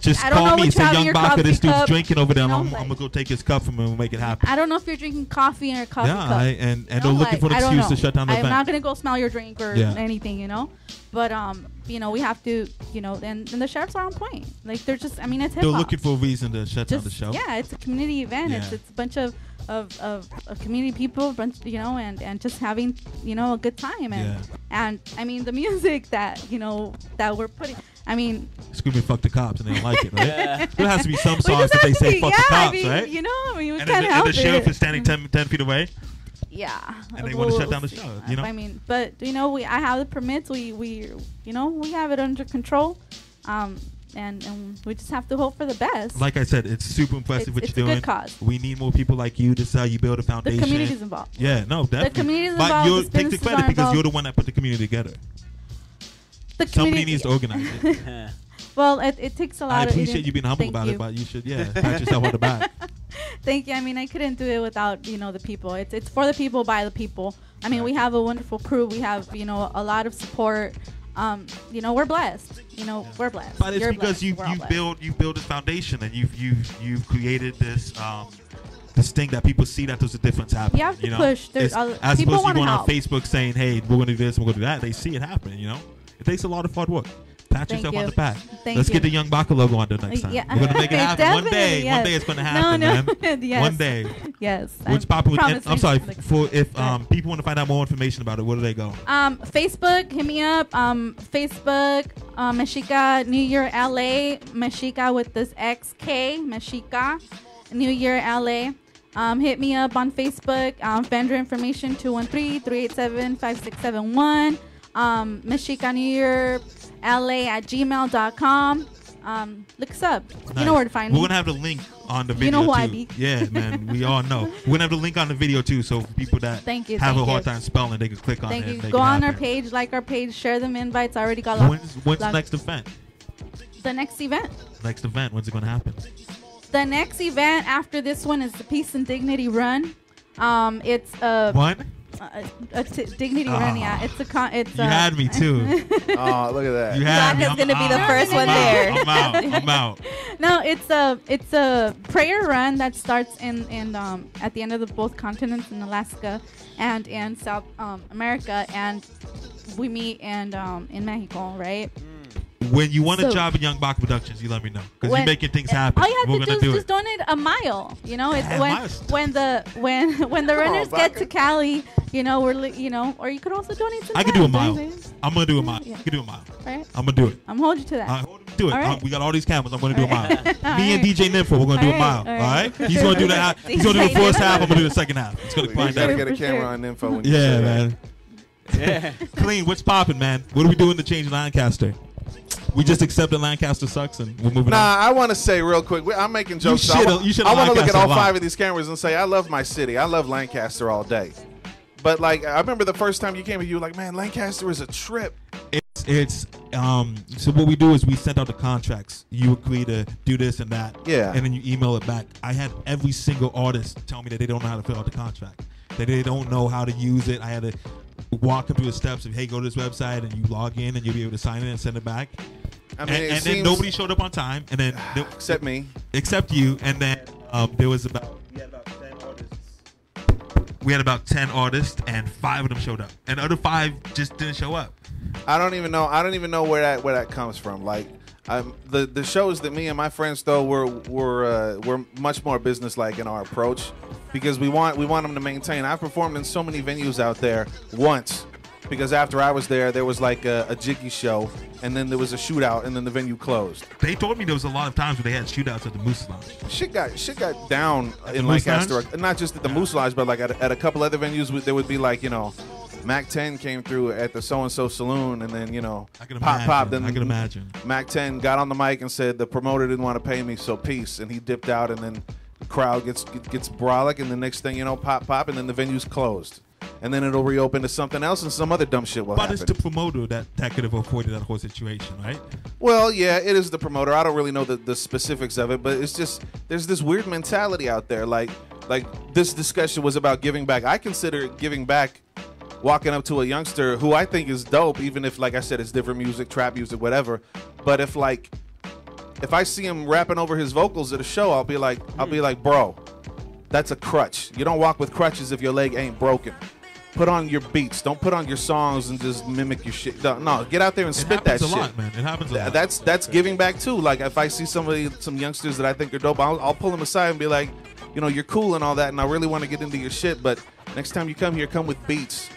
S3: Just
S4: I don't know
S3: call me and say, "Young Baca, this dude's
S4: cup,"
S3: drinking over there.
S4: you
S3: and
S4: know,
S3: I'm, I'm gonna go take his cup from him and make it happen."
S4: I don't know if you're drinking coffee in your coffee
S3: Yeah,
S4: cup.
S3: I, and and
S4: you know, they're
S3: looking for an excuse to shut down the event.
S4: I'm not gonna go smell your drink or
S3: Yeah.
S4: anything, you know. But um, you know, we have to, you know, and, and the sheriffs are on point. Like they're just, I mean, it's hip
S3: They're looking for a reason to shut down the show.
S4: Yeah, it's a community event. It's
S3: Yeah.
S4: it's a bunch of of, of, of community people, bunch you know, and, and just having you know a good time and
S3: Yeah.
S4: and I mean the music that you know that we're putting. I mean,
S3: Screaming "fuck the cops" and they don't like it, right?
S4: Yeah.
S3: There has to be some songs that they say
S4: be-
S3: "fuck
S4: yeah,
S3: the
S4: I
S3: cops,"
S4: mean,
S3: right?
S4: you know, I mean, we
S3: and,
S4: can't
S3: then, and the sheriff
S4: it.
S3: is standing 10, 10 feet away.
S4: Yeah,
S3: And they wanna shut down the show, you know?
S4: I mean, but you know, we I have the permits. We we you know we have it under control, um, and and we just have to hope for the best.
S3: Like I said, it's super impressive
S4: It's-
S3: what
S4: it's
S3: you're
S4: a
S3: doing.
S4: good cause.
S3: We need more people like you. This is how you build a foundation.
S4: The community's involved.
S3: Yeah, no, definitely.
S4: The community's
S3: but
S4: involved,
S3: you're
S4: the
S3: take the credit because you're the one that put the community together.
S4: The
S3: Somebody
S4: community-
S3: needs to organize it.
S4: well, it, it takes a lot.
S3: I appreciate you being humble
S4: Thank
S3: about
S4: you.
S3: it, but you should, yeah, pat yourself on the back.
S4: Thank you. I mean, I couldn't do it without you know the people. It's it's for the people by the people. I mean, we have a wonderful crew. We have you know a lot of support. Um, you know, we're blessed. You know, we're blessed.
S3: But it's
S4: You're
S3: because
S4: blessed.
S3: you
S4: We're
S3: you
S4: blessed.
S3: build you build this foundation and you've you've you've created this um this thing that people see that there's a difference happening.
S4: You have to
S3: know?
S4: push. There's
S3: It's- as
S4: people
S3: opposed to you
S4: wanna
S3: going on. Facebook saying, "Hey, we're gonna do this, we're gonna do that." They see it happening. You know, it takes a lot of hard work. Pat
S4: Thank
S3: yourself
S4: you.
S3: on the back.
S4: Thank
S3: Let's
S4: you.
S3: get the Young Baca logo on there next time.
S4: Yeah.
S3: We're gonna make it happen one day.
S4: Yes.
S3: One day it's gonna happen,
S4: no, no.
S3: man.
S4: yes.
S3: One day.
S4: Yes.
S3: What's popular?
S4: And,
S3: I'm sorry.
S4: Like
S3: for if um, people want to find out more information about it, where do they go?
S4: Um, Facebook. Hit me up. Um, Facebook. Uh, Mexica New Year LA. Mexica with this XK. Mexica New Year LA. Um, hit me up on Facebook, um, vendor information 213 387 5671 um, Michiganir LA at gmail.com. Um, look us up. Nice. You know where to find
S3: We're
S4: going
S3: to have the link on the video.
S4: You know who
S3: too.
S4: I be.
S3: Yeah, man. We all know. We're going to have the link on the video too. So people that
S4: thank you,
S3: have
S4: thank
S3: a hard time spelling, they can click on
S4: thank
S3: it.
S4: You. Go on our
S3: it.
S4: page, like our page, share them invites. I already got
S3: When's, when's next event?
S4: The next event.
S3: Next event. When's it going to happen?
S4: The next event after this one is the Peace and Dignity Run. Um, it's a.
S3: what?
S4: A, a t- dignity run. Yeah, it's a con. It's
S3: You
S4: a,
S3: had me too.
S5: oh, look at that.
S3: You had me.
S7: Baca's
S3: I'm
S7: gonna be the first one
S3: I'm out.
S7: there.
S3: I'm out. I'm out.
S4: no, it's a it's a prayer run that starts in in um, at the end of the both continents in Alaska and in South um, America, and we meet in um, in Mexico, right?
S3: When you want a
S4: So-
S3: job in Young Baca Productions, you let me know because you're making things happen.
S4: All you have
S3: We're
S4: to do is
S3: do
S4: just
S3: it.
S4: donate a mile. You know, it's
S3: Yeah,
S4: when
S3: miles.
S4: when the when when the
S5: Come on,
S4: runners get to Cali, you know, we're you know, or you could also donate some.
S3: I can do a mile.
S4: don't you think?
S3: I'm gonna do a mile.
S4: Yeah.
S3: You can do a mile.
S4: Right?
S3: I'm gonna do it.
S4: I'm holding you to that.
S3: Uh, do it.
S4: All
S3: Uh,
S4: right.
S3: we got all these cameras. I'm gonna do a mile.
S4: All right.
S3: Me and DJ Nympho, we're gonna do a mile.
S4: right,
S3: All
S4: all
S3: right.
S4: right.
S3: He's gonna do the half. He's gonna do the first half. I'm gonna do the second half. It's gonna
S5: We
S3: find
S5: gotta
S3: out.
S5: get a camera
S4: sure.
S5: on info. When you
S3: Yeah, man.
S6: Yeah.
S3: Cleen. What's popping, man? What are we doing to change Lancaster? We just accept that Lancaster sucks and we're moving on.
S5: Nah,
S3: on.
S5: I want to say real quick. we- I'm making jokes. so
S3: shoulda-
S5: want-
S3: you
S5: I want to look at all five of these cameras and say, I love my city. I love Lancaster all day. But like, I remember the first time you came here, you were like, "Man, Lancaster is a trip."
S3: It's it's um. So what we do is we send out the contracts. You agree to do this and that.
S5: Yeah.
S3: And then you email it back. I had every single artist tell me that they don't know how to fill out the contract. That they don't know how to use it. I had to walk them through the steps of hey, go to this website and you log in and you'll be able to sign it and send it back.
S5: I mean,
S3: and,
S5: it
S3: and then
S5: seems-
S3: nobody showed up on time. And then there-
S5: Except me.
S3: except you. And then um, there was about we had about ten artists. We had about ten artists, and five of them showed up, and the other five just didn't show up.
S5: I don't even know. I don't even know where that where that comes from. Like, um, the the shows that me and my friends though were were uh, were much more business like in our approach because we want we want them to maintain. I've performed in so many venues out there once because after I was there, there was like a, a jiggy show, and then there was a shootout, and then the venue closed.
S3: They told me there was a lot of times where they had shootouts at the Moose Lounge.
S5: Shit got shit got down
S3: At
S5: in Lancaster, not just at the Moose Lodge, but like at, at a couple other venues. There would be like you know, Mack 10 came through at the so and so saloon, and then you know, pop pop. Then
S3: I can imagine.
S5: Mack 10 got on the mic and said the promoter didn't want to pay me, so peace, and he dipped out, and then the crowd gets gets brolic, and the next thing you know, pop pop, and then the venue's closed, and then it'll reopen to something else, and some other dumb shit will
S3: But
S5: happen.
S3: it's the promoter that that could have avoided that whole situation, right?
S5: Well, yeah, it is the promoter. I don't really know the, the specifics of it, but it's just there's this weird mentality out there. Like like this discussion was about giving back. I consider giving back walking up to a youngster who I think is dope, even if like I said it's different music, trap music, whatever. But if like if I see him rapping over his vocals at a show, I'll be like I'll be hmm. like, bro, that's a crutch. You don't walk with crutches if your leg ain't broken. Put on your beats. Don't put on your songs and just mimic your shit. No, no, get out there and
S3: It
S5: spit that
S3: happens a
S5: shit.
S3: lot, man. It happens a lot.
S5: That's that's giving back too. Like if I see somebody, some youngsters that I think are dope, I'll, I'll pull them aside and be like, you know, you're cool and all that, and I really want to get into your shit. But next time you come here, come with beats.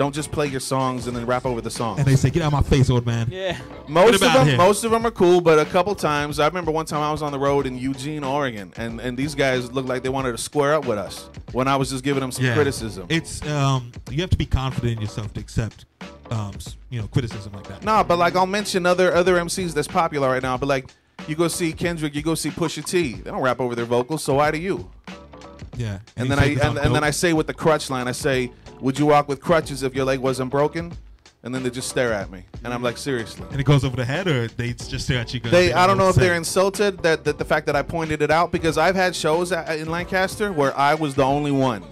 S5: Don't just play your songs and then rap over the songs.
S3: And they say, "Get out of my face, old man."
S6: Yeah.
S5: Most of them,
S3: him?
S5: most of them are cool, but a couple times, I remember one time I was on the road in Eugene, Oregon, and and these guys looked like they wanted to square up with us when I was just giving them some
S3: Yeah.
S5: criticism.
S3: It's um, you have to be confident in yourself to accept, um, you know, criticism like that.
S5: Nah, but like I'll mention other other MCs that's popular right now. But like you go see Kendrick, you go see Pusha T. They don't rap over their vocals, so why do you?
S3: Yeah.
S5: And,
S3: he
S5: then I and, and then. I say with the crutch line, I say, "Would you walk with crutches if your leg wasn't broken?" And then they just stare at me, and I'm like, seriously.
S3: And it goes over the head, or they just stare at you.
S5: They, I don't know if they're insulted that, that the fact that I pointed it out because I've had shows at, in Lancaster where I was the only one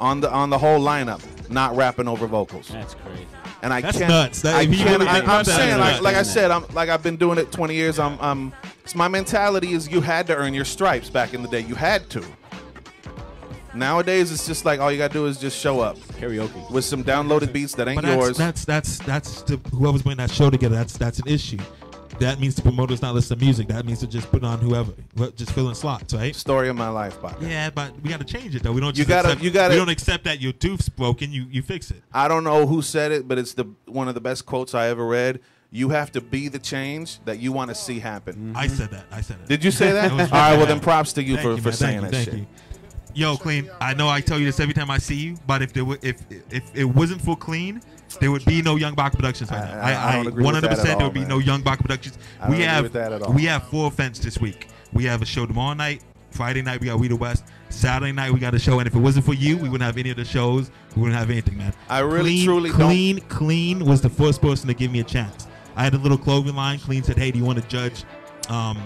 S5: on the on the whole lineup not rapping over vocals.
S6: That's crazy.
S5: And I
S3: That's
S5: can't.
S3: nuts. That-
S5: I can't
S3: really
S5: I, I'm
S3: that,
S5: saying, like, like I said, I'm like I've been doing it 20 years. I'm, I'm. It's my mentality is you had to earn your stripes back in the day. You had to. Nowadays, it's just like all you gotta do is just show up
S6: Karaoke.
S5: with some downloaded beats that ain't
S3: But that's,
S5: yours.
S3: that's that's that's the, whoever's putting that show together. That's that's an issue. That means the promoter's not listening to music. That means to just put on whoever, just filling slots, right?
S5: Story of my life, Baca.
S3: Yeah, but we got to change it though. We don't.
S5: You gotta-
S3: Accept,
S5: you gotta-
S3: We don't accept that your tooth's broken. You you fix it.
S5: I don't know who said it, but it's the one of the best quotes I ever read. You have to be the change that you want to see happen.
S3: I said that. I said it.
S5: Did you say that?
S3: was-
S5: All right, well then props to you
S3: Thank
S5: for,
S3: you,
S5: for saying
S3: Thank
S5: that
S3: you,
S5: shit.
S3: you. Yo, Cleen. I know I tell you this every time I see you, but if there were, if if it wasn't for Cleen, there would be no Young Baca Productions right now.
S5: I- I don't that at
S3: 100% there would be
S5: man.
S3: no Young Baca Productions.
S5: I don't
S3: we
S5: agree
S3: have
S5: with that at all.
S3: we have four events this week. We have a show tomorrow night. Friday night we got We the West. Saturday night we got a show, and if it wasn't for you, we wouldn't have any of the shows. We wouldn't have anything, man.
S5: I really,
S3: Cleen,
S5: truly don't-
S3: Cleen, Cleen was the first person to give me a chance. I had a little clothing line. Cleen said, "Hey, do you want to judge?" Um,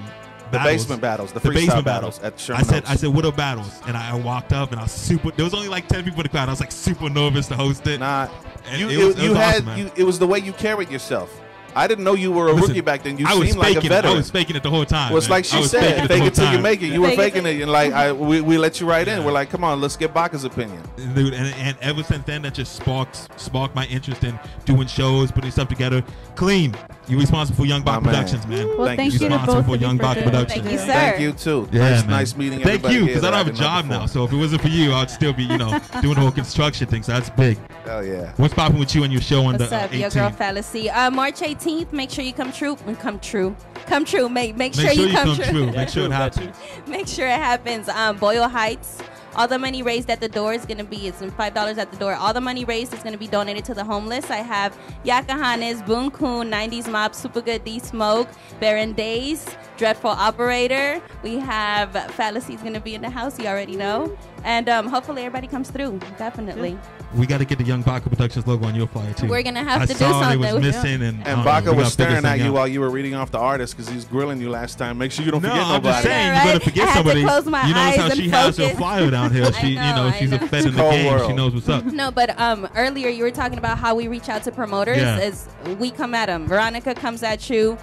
S5: The
S3: battles?
S5: basement battles, the freestyle battles at Sherman
S3: I said,
S5: Oaks.
S3: I said, what are battles? And I, I walked up and I was super. There was only like ten people in the crowd. I was like super nervous to host it.
S5: Nah,
S3: And
S5: you,
S3: it
S5: you,
S3: was- it
S5: you
S3: was
S5: had
S3: awesome,
S5: you, it was the way you carried yourself. I didn't know you were a
S3: Listen,
S5: rookie back then. You
S3: I was
S5: seemed like a
S3: faking it. I was faking it the whole time.
S5: Well, it's
S3: man.
S5: like she
S3: was
S5: said,
S3: the
S5: fake
S3: whole
S5: it till you make it. You were
S7: Fake it
S5: faking it, and like I, we, we let you right in. We're like, come on, let's get Baca's opinion.
S3: dude and, and ever since then that just sparks sparked my interest in doing shows putting stuff together Cleen you're responsible for young Baca
S5: My
S3: productions man
S4: Well,
S5: Thank
S4: thank,
S5: you
S4: you
S5: so
S4: to both
S3: Responsible for
S4: of you
S3: Young
S4: for Baca
S3: Productions.
S7: Thank you, sir.
S5: Thank you too.
S3: yeah,
S5: nice,
S3: man.
S5: nice meeting
S3: Thank
S5: everybody.
S3: you, because I don't have a
S5: I've met
S3: job now. So if it wasn't for you, I'd still be, you know, doing the whole construction thing. So that's big.
S5: Hell yeah.
S3: What's popping with you and your show on the uh,
S7: up, your girl Phalasee? Uh, March 18th. Make sure you come true. and Come true. Come true. Make make,
S3: Make
S7: sure,
S3: sure
S7: you come,
S3: true. Make sure it happens.
S7: Make sure it happens. Um, Boyle Heights. All the money raised at the door is going to be it's five dollars at the door. All the money raised is going to be donated to the homeless. I have Yakahanes, Boom Coon, 90s Mob, Super Good D Smoke, Baron Days, Dreadful Operator. We have Phalasee's going to be in the house. You already know. And um, hopefully everybody comes through. Definitely.
S3: We got to get the Young Baca Productions logo on your flyer too.
S7: We're gonna have
S3: I
S7: to do
S3: saw
S7: something.
S3: it was missing, and, I
S5: And
S3: don't know,
S5: was staring at you
S3: out.
S5: while you were reading off the artist because he was grilling you last time. Make sure you don't
S3: No,
S5: forget
S3: I'm
S5: nobody.
S3: just saying
S7: Yeah,
S3: you
S7: right?
S3: better forget
S7: I had to
S3: somebody.
S7: close my
S3: you notice how
S7: and
S3: she has her
S7: focus.
S3: flyer down here. She,
S7: know,
S3: you know,
S7: I
S3: she's a
S7: know.
S3: fed in the
S5: cold
S3: game. She knows what's up.
S7: No, but um, earlier you were talking about how we reach out to promoters.
S3: Yeah.
S7: Is we come at them. Veronica comes at you.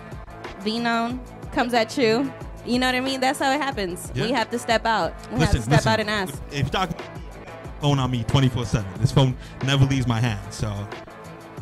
S7: Vinon comes at you. You know what I mean? That's how it happens.
S3: Yeah.
S7: We have to step out. We
S3: Listen,
S7: have to step
S3: listen,
S7: out and ask.
S3: If you talk phone on me 24 7, this phone never leaves my hand. So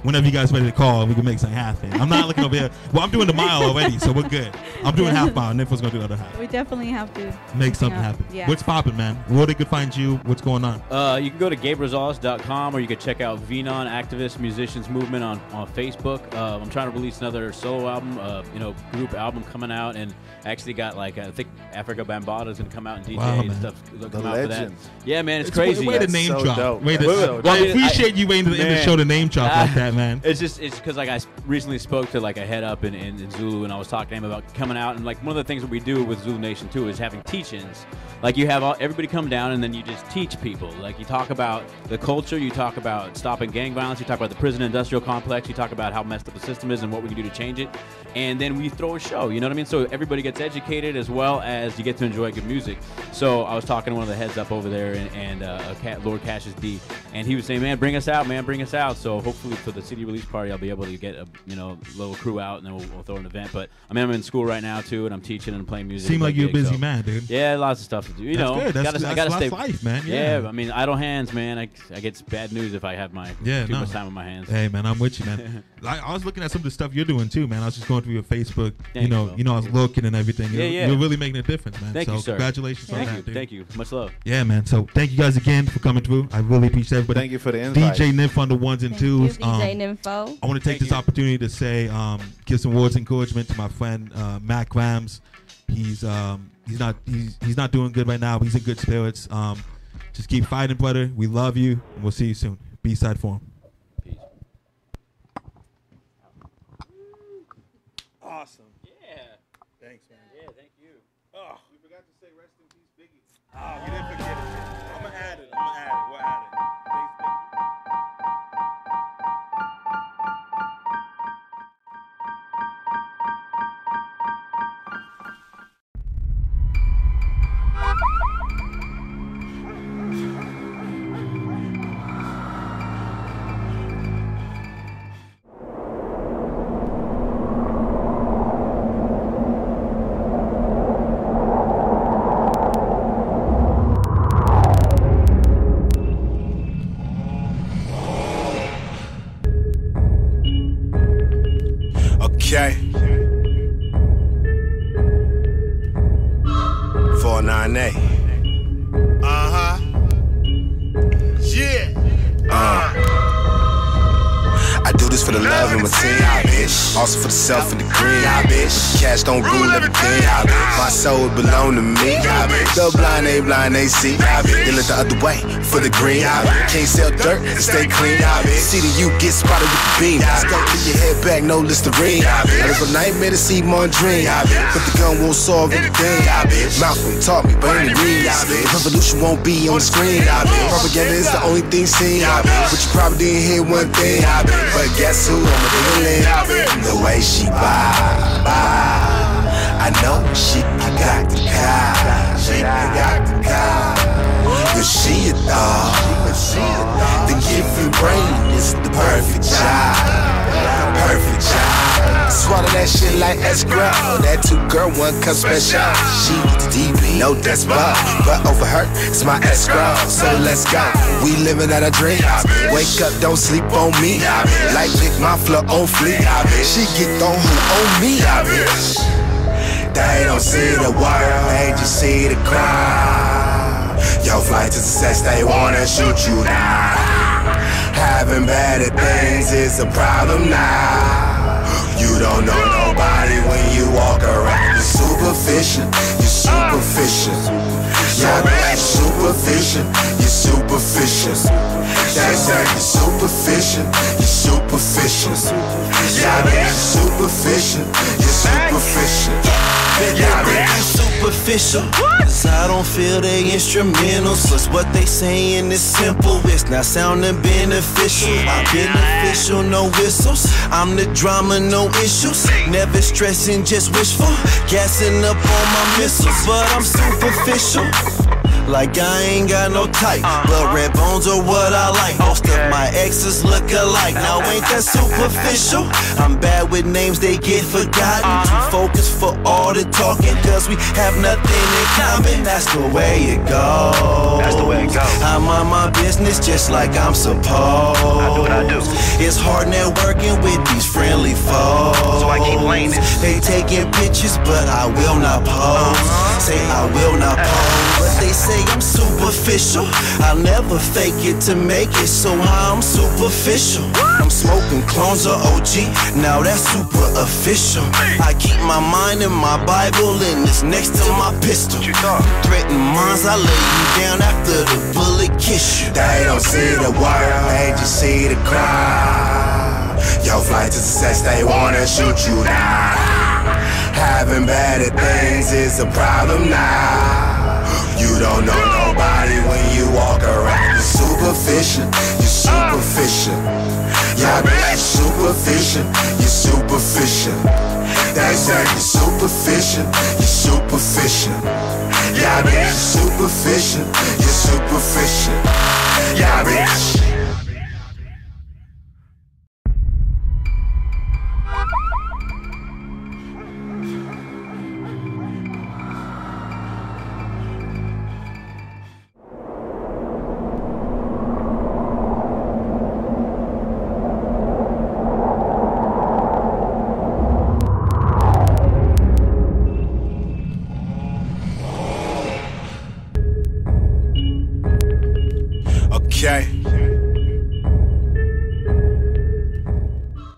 S3: whenever you guys ready to call, we can make something happen. I'm not looking over here. Well, I'm doing the mile already, so we're good. I'm doing half mile, and Nifo's gonna do the other half.
S4: We definitely have to
S3: Make something
S4: up.
S3: happen.
S4: Yeah.
S3: What's popping, man? Where they could find you? What's going on?
S6: Uh, you can go to GabeRosales.com or you can check out Venon Activist Musicians Movement on, on Facebook. Uh, I'm trying to release another solo album, uh, you know, group album coming out, and actually got like I think Afrika Bambaataa gonna come out and DJ
S3: Wow,
S6: and stuff.
S5: The
S6: come out for that. Yeah, man, it's,
S3: It's
S6: crazy.
S3: Way, way to name
S5: so
S3: drop.
S5: dope.
S3: Way to,
S5: That's
S6: so
S3: I
S6: dope. I mean,
S3: appreciate you waiting to the end of
S6: the
S3: show to name drop like that, man.
S6: It's just it's because like I recently spoke to like a head up in, in, in Zulu and I was talking to him about coming out and like one of the things that we do with Zulu Nation too is having teach-ins. Like you have all, everybody come down and then you just teach people. Like you talk about the culture, you talk about stopping gang violence, you talk about the prison industrial complex, you talk about how messed up the system is and what we can do to change it, and then we throw a show. You know what I mean? So everybody gets educated as well as you get to enjoy good music. So I was talking to one of the heads up over there and, and uh, Lord D, and he was saying, "Man, bring us out, man, bring us out." So hopefully for the city release party, I'll be able to get a you know little crew out and then we'll, we'll throw an event. But I mean, I'm in school right now too, and I'm teaching and playing music.
S3: Seem like you're a busy
S6: so-
S3: man, dude.
S6: Yeah, lots of stuff to do. You
S3: That's
S6: know,
S3: good. That's-
S6: gotta, I gotta stay.
S3: life, man. Yeah.
S6: I mean, idle hands, man. I, I get bad news if I have my
S3: Yeah,
S6: too
S3: no.
S6: much time on my hands.
S3: Hey man, I'm with you, man. I, I was looking at some of the stuff you're doing too, man. I was just going through your Facebook. you know,
S6: you,
S3: you know, I was looking and everything.
S6: Yeah,
S3: you're,
S6: yeah.
S3: You're really making a difference, man.
S6: Thank
S3: so
S6: you, sir.
S3: congratulations on
S6: Thank
S3: that, dude.
S6: Thank you. Much love.
S3: Yeah, man. So thank you guys again for coming through. I really appreciate everybody.
S5: Thank you for the invite.
S3: DJ Nymph on the ones and
S7: Thank you,
S3: twos.
S7: DJ
S3: um,
S7: Nympho.
S3: I want to take this opportunity to say, um, give some words of encouragement to my friend uh, Matt Grams. He's um, he's not he's, he's not doing good right now, but he's in good spirits. Um, just keep fighting, brother. We love you, and we'll see you soon. B side
S12: forum. Also for the self and the green, bitch. Cash don't rule everything. My soul belong to me, bitch. The blind ain't blind, they see. They look the other way for the green, bitch. Can't sell dirt and stay clean, the you get spotted with the beam. Skate to your head back, no Listerine. I live a nightmare to see my dream, but the gun won't solve anything. Malcolm taught me, but ain't read, The revolution won't be on the screen, Propaganda is the only thing seen, but you probably didn't hear one thing, But guess who? I'm a the way she vibe. I know she got the car. She got the car. She a dog. The gift and brain is the perfect job. Perfect job. Swallow that shit like escrow. That two girl, one cup special. She the DB, no despot. But over her, it's my escrow. So let's go. We living out our dreams. Wake up, don't sleep on me. Like Vic Mafla on fleek. She get on who on me. They don't see the world, they just see the crowd. Your flight to success, they wanna shoot you now. Having better things is a problem now. You don't know nobody when you walk around. You're superficial, you're superficial. Yeah, superficial, you're superficial. They say you're superficial, you're superficial. superficial. Y'all superficial. You're superficial. Y'all bitches
S13: superficial. Cause I don't feel they instrumentals. Plus what they saying is simple. It's not sounding beneficial. I'm beneficial, no whistles. I'm the drama, no issues. Never stressing, just wishful. Gassing up on my missiles, but I'm superficial. Like I ain't got no type, uh-huh. but red bones are what I like. Most of my exes look alike. Now ain't that superficial? I'm bad with names, they get forgotten. Uh-huh. Too focused for all the talking, cause we have nothing in common. That's the way it goes. That's the way it goes. I'm on my business just like I'm supposed. I do what I do. It's hard networking with these friendly folks. So I keep laying it. They taking pictures, but I will not pose. Uh-huh. Say I will not pose. They say I'm superficial. I'll never fake it to make it, so how I'm superficial. I'm smoking clones of OG, now that's super official. I keep my mind in my Bible and it's next to my pistol. Threaten minds, I lay you down after the bullet kiss you.
S12: They don't see the world, they just see the crowd. Your flight to success, they wanna shoot you down. Having better things is a problem now. You don't know nobody when you walk around. You're superficial, you're superficial. Y'all bitch superficial, you're superficial. They say you're superficial, you're superficial. Y'all bitch superficial, you're superficial. Y'all bitch.